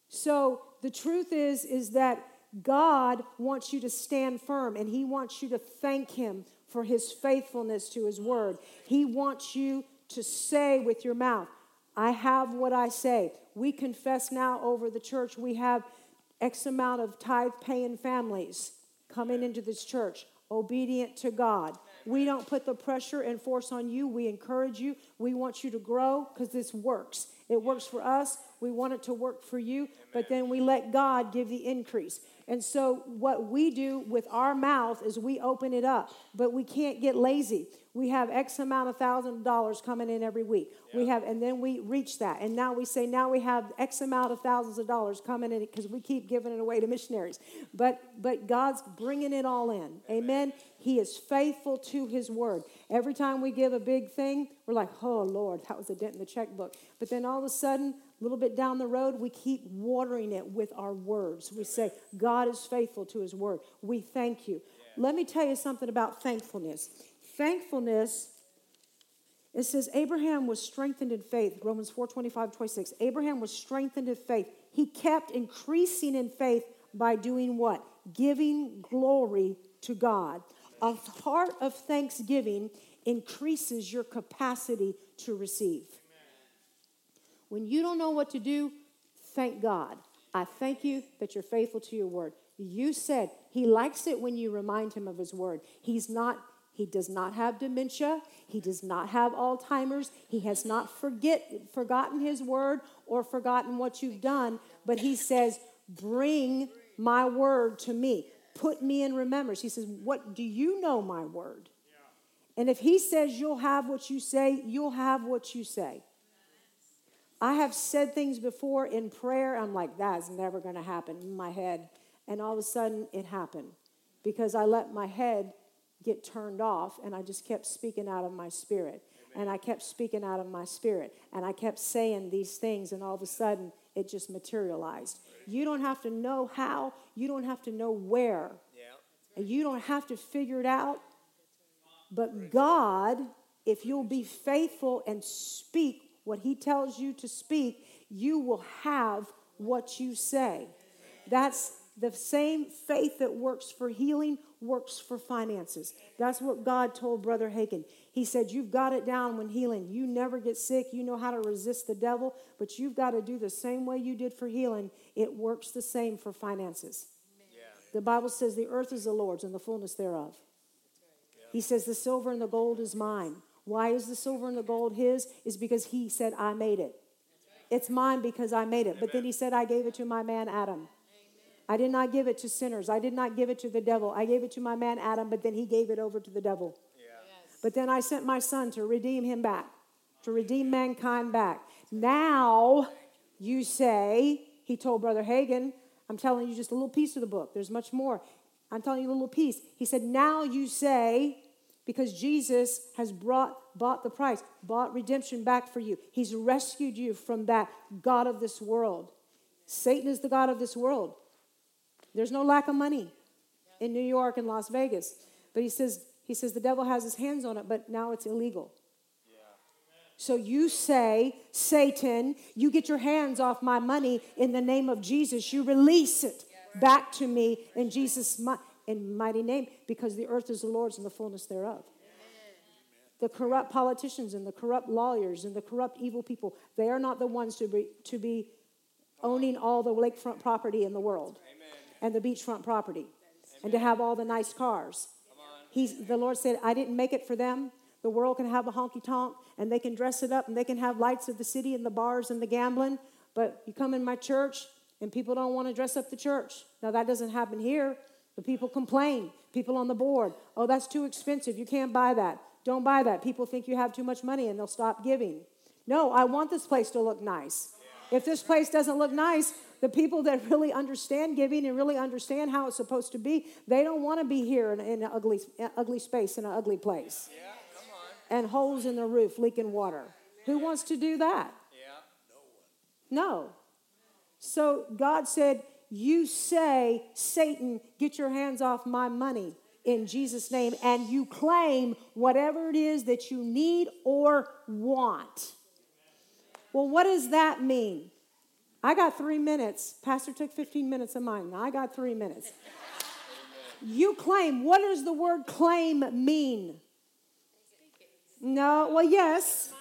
So the truth is, is that God wants you to stand firm and He wants you to thank Him for His faithfulness to His word. He wants you to say with your mouth, I have what I say. We confess now over the church, we have X amount of tithe paying families coming into this church, obedient to God. We don't put the pressure and force on you. We encourage you. We want you to grow because this works. It works for us. We want it to work for you, but then we let God give the increase. And so, what we do with our mouth is we open it up, but we can't get lazy. We have X amount of thousand dollars coming in every week. Yeah. We have, and then we reach that, and now we say, now we have X amount of thousands of dollars coming in because we keep giving it away to missionaries. But but God's bringing it all in. Amen. Amen. He is faithful to His word. Every time we give a big thing, we're like, oh Lord, that was a dent in the checkbook. But then all of a sudden, a little bit down the road, we keep watering it with our words. We say, God is faithful to his word. We thank you. Let me tell you something about thankfulness. Thankfulness, it says Abraham was strengthened in faith. Romans 4 25, 26. Abraham was strengthened in faith. He kept increasing in faith by doing what? Giving glory to God. A heart of thanksgiving increases your capacity to receive. When you don't know what to do, thank God. I thank you that you're faithful to your word. You said he likes it when you remind him of his word. He's not he does not have dementia. He does not have Alzheimer's. He has not forget, forgotten his word or forgotten what you've done, but he says, Bring my word to me. Put me in remembrance. He says, What do you know my word? And if he says you'll have what you say, you'll have what you say. I have said things before in prayer, I'm like, that's never going to happen in my head. And all of a sudden, it happened because I let my head get turned off and I just kept speaking out of my spirit. And I kept speaking out of my spirit. And I kept saying these things, and all of a sudden, it just materialized. You don't have to know how, you don't have to know where, and you don't have to figure it out. But God, if you'll be faithful and speak what he tells you to speak, you will have what you say. That's the same faith that works for healing works for finances. That's what God told Brother Hagin. He said, You've got it down when healing. You never get sick. You know how to resist the devil, but you've got to do the same way you did for healing. It works the same for finances. Yeah. The Bible says, The earth is the Lord's and the fullness thereof. He says, The silver and the gold is mine. Why is the silver and the gold his? Is because he said, I made it. It's mine because I made it. But then he said, I gave it to my man Adam. I did not give it to sinners. I did not give it to the devil. I gave it to my man Adam, but then he gave it over to the devil. But then I sent my son to redeem him back, to redeem mankind back. Now you say, he told Brother Hagin, I'm telling you just a little piece of the book. There's much more. I'm telling you a little piece. He said, Now you say, because Jesus has brought bought the price, bought redemption back for you. He's rescued you from that God of this world. Satan is the God of this world. There's no lack of money in New York and Las Vegas. But he says, he says the devil has his hands on it, but now it's illegal. So you say, Satan, you get your hands off my money in the name of Jesus. You release it back to me in Jesus' in mighty name, because the earth is the Lord's and the fullness thereof. The corrupt politicians and the corrupt lawyers and the corrupt evil people, they are not the ones to be, to be owning all the lakefront property in the world and the beachfront property and to have all the nice cars. He's, the Lord said, I didn't make it for them. The world can have a honky tonk and they can dress it up and they can have lights of the city and the bars and the gambling. But you come in my church and people don't want to dress up the church. Now, that doesn't happen here, but people complain. People on the board, oh, that's too expensive. You can't buy that. Don't buy that. People think you have too much money and they'll stop giving. No, I want this place to look nice. If this place doesn't look nice, the people that really understand giving and really understand how it's supposed to be, they don't want to be here in, in an ugly, ugly space, in an ugly place. Yeah and holes in the roof leaking water. Who wants to do that? No. So God said, You say, Satan, get your hands off my money in Jesus' name, and you claim whatever it is that you need or want. Well, what does that mean? I got three minutes. Pastor took 15 minutes of mine. I got three minutes. You claim. What does the word claim mean? No, well, yes.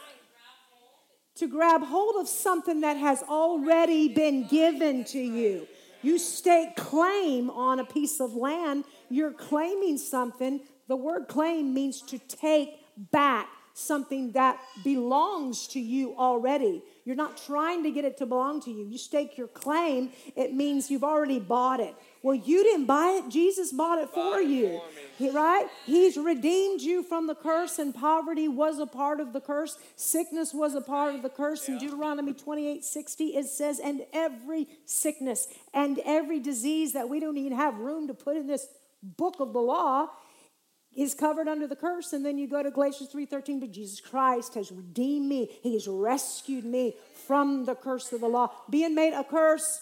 To grab hold of something that has already been given to you. You stake claim on a piece of land, you're claiming something. The word claim means to take back something that belongs to you already. You're not trying to get it to belong to you. You stake your claim, it means you've already bought it. Well, you didn't buy it, Jesus bought it for you. For right? He's redeemed you from the curse, and poverty was a part of the curse. Sickness was a part of the curse. Yeah. In Deuteronomy 28 60, it says, And every sickness and every disease that we don't even have room to put in this book of the law is covered under the curse and then you go to galatians 3.13 but jesus christ has redeemed me. He has rescued me from the curse of the law. Being made a curse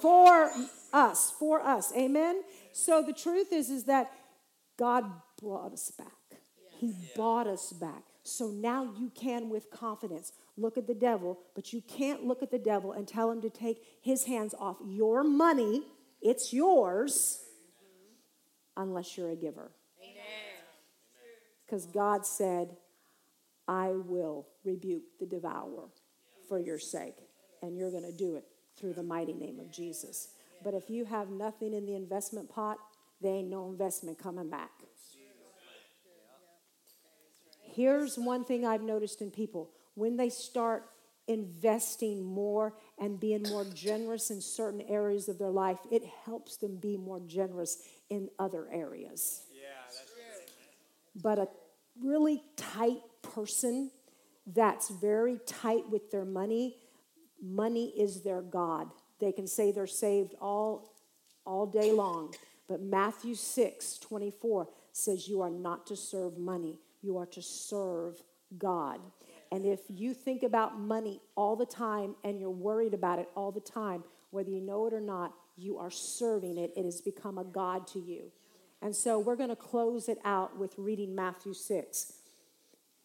for us for us. Amen? So the truth is is that god brought us back. He bought us back. So now you can with confidence look at the devil but you can't look at the devil and tell him to take his hands off your money. It's yours unless you're a giver because God said, I will rebuke the devourer for your sake. And you're going to do it through the mighty name of Jesus. But if you have nothing in the investment pot, there ain't no investment coming back. Here's one thing I've noticed in people when they start investing more and being more generous in certain areas of their life, it helps them be more generous in other areas. Yeah, but a really tight person that's very tight with their money, money is their God. They can say they're saved all, all day long. But Matthew 6 24 says, You are not to serve money, you are to serve God. And if you think about money all the time and you're worried about it all the time, whether you know it or not, you are serving it. It has become a God to you. And so we're going to close it out with reading Matthew 6.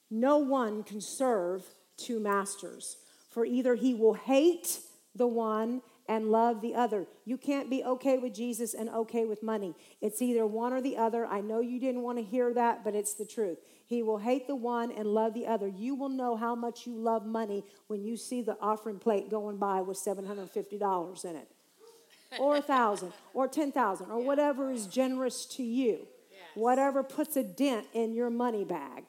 No one can serve two masters, for either he will hate the one and love the other. You can't be okay with Jesus and okay with money. It's either one or the other. I know you didn't want to hear that, but it's the truth. He will hate the one and love the other. You will know how much you love money when you see the offering plate going by with $750 in it or a thousand or 10,000 or whatever is generous to you. Whatever puts a dent in your money bag.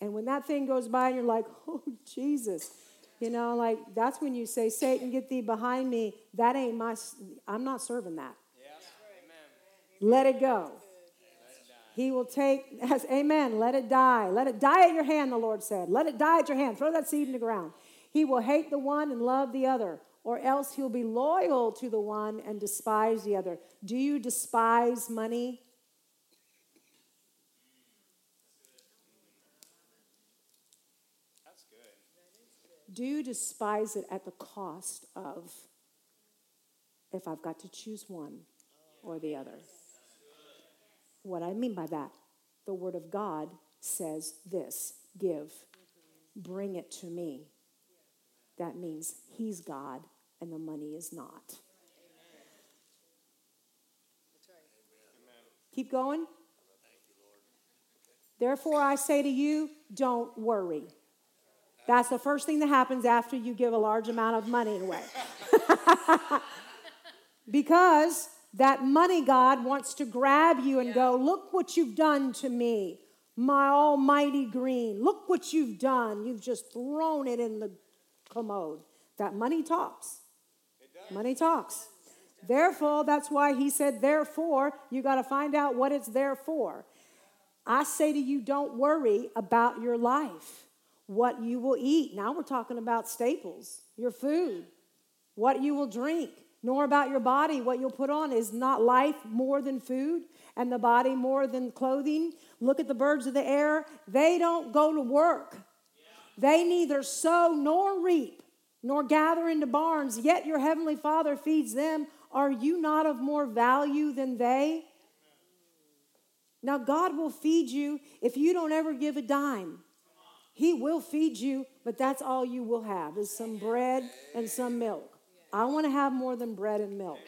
And when that thing goes by and you're like, oh, Jesus, you know, like that's when you say, Satan, get thee behind me. That ain't my, I'm not serving that. Let it go. He will take, as, amen, let it die. Let it die at your hand, the Lord said. Let it die at your hand. Throw that seed in the ground. He will hate the one and love the other or else he'll be loyal to the one and despise the other. Do you despise money? That's good. Do you despise it at the cost of if I've got to choose one or the other. What I mean by that, the Word of God says this give, bring it to me. That means He's God and the money is not. Keep going. Therefore, I say to you, don't worry. That's the first thing that happens after you give a large amount of money away. because that money God wants to grab you and go, Look what you've done to me, my almighty green. Look what you've done. You've just thrown it in the commode. That money talks. Money talks. Therefore, that's why he said, Therefore, you got to find out what it's there for. I say to you, don't worry about your life, what you will eat. Now we're talking about staples, your food, what you will drink, nor about your body, what you'll put on. Is not life more than food and the body more than clothing? Look at the birds of the air. They don't go to work, they neither sow nor reap, nor gather into barns, yet your heavenly Father feeds them. Are you not of more value than they? Now, God will feed you if you don't ever give a dime. He will feed you, but that's all you will have is some bread and some milk. I want to have more than bread and milk.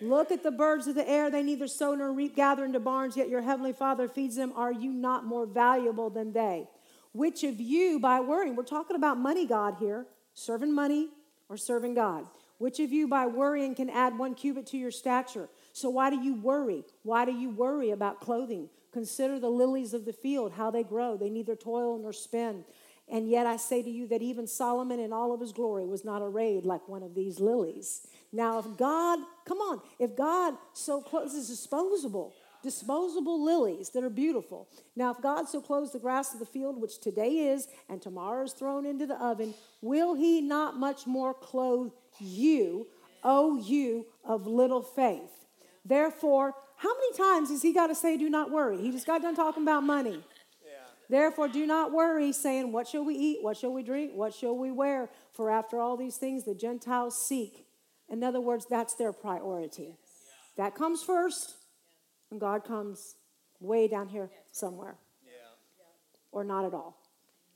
Look at the birds of the air. They neither sow nor reap, gather into barns, yet your heavenly Father feeds them. Are you not more valuable than they? Which of you, by worrying, we're talking about money, God, here, serving money or serving God. Which of you, by worrying, can add one cubit to your stature? So, why do you worry? Why do you worry about clothing? Consider the lilies of the field, how they grow. They neither toil nor spin. And yet I say to you that even Solomon in all of his glory was not arrayed like one of these lilies. Now, if God, come on, if God so clothes is disposable, disposable lilies that are beautiful. Now, if God so clothes the grass of the field, which today is, and tomorrow is thrown into the oven, will he not much more clothe you, O you of little faith? Therefore, how many times has he got to say, do not worry? He just got done talking about money. Therefore, do not worry, saying, What shall we eat? What shall we drink? What shall we wear? For after all these things the Gentiles seek. In other words, that's their priority. That comes first, and God comes way down here somewhere. Yeah. Or not at all.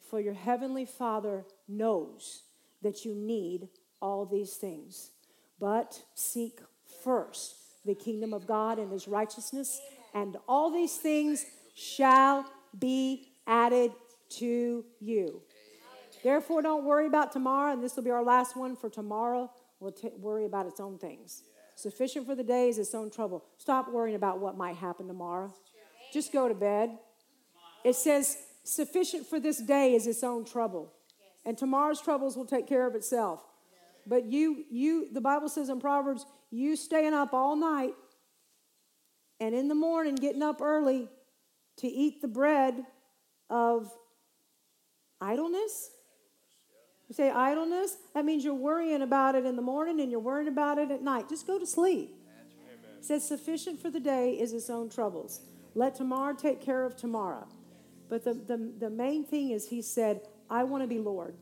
For your heavenly Father knows that you need all these things. But seek first the kingdom of God and his righteousness, and all these things shall be added to you. Therefore, don't worry about tomorrow, and this will be our last one for tomorrow. We'll t- worry about its own things. Sufficient for the day is its own trouble. Stop worrying about what might happen tomorrow. Just go to bed. It says, sufficient for this day is its own trouble. And tomorrow's troubles will take care of itself. But you, you, the Bible says in Proverbs, you staying up all night and in the morning getting up early to eat the bread of idleness. You say idleness? That means you're worrying about it in the morning and you're worrying about it at night. Just go to sleep. It says, sufficient for the day is its own troubles. Let tomorrow take care of tomorrow. But the, the, the main thing is, he said, I want to be Lord.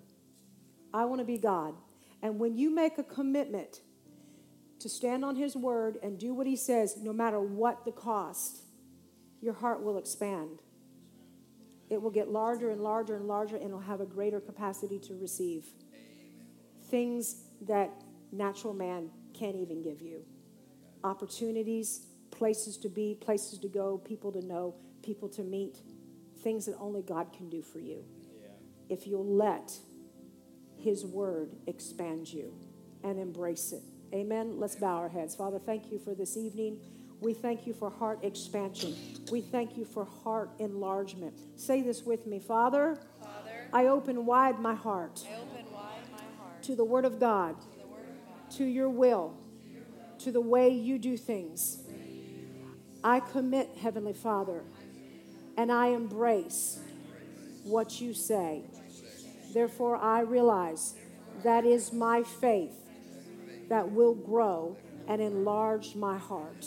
I want to be God. And when you make a commitment to stand on His word and do what He says, no matter what the cost, your heart will expand. It will get larger and larger and larger, and it'll have a greater capacity to receive things that natural man can't even give you opportunities, places to be, places to go, people to know, people to meet, things that only God can do for you. Yeah. If you'll let his word expand you and embrace it. Amen. Let's bow our heads. Father, thank you for this evening. We thank you for heart expansion. We thank you for heart enlargement. Say this with me Father, Father I open wide my heart, I open wide my heart to the Word of God, to, of God, to your will, to the way you do things. I commit, Heavenly Father, and I embrace what you say. Therefore, I realize that is my faith that will grow and enlarge my heart.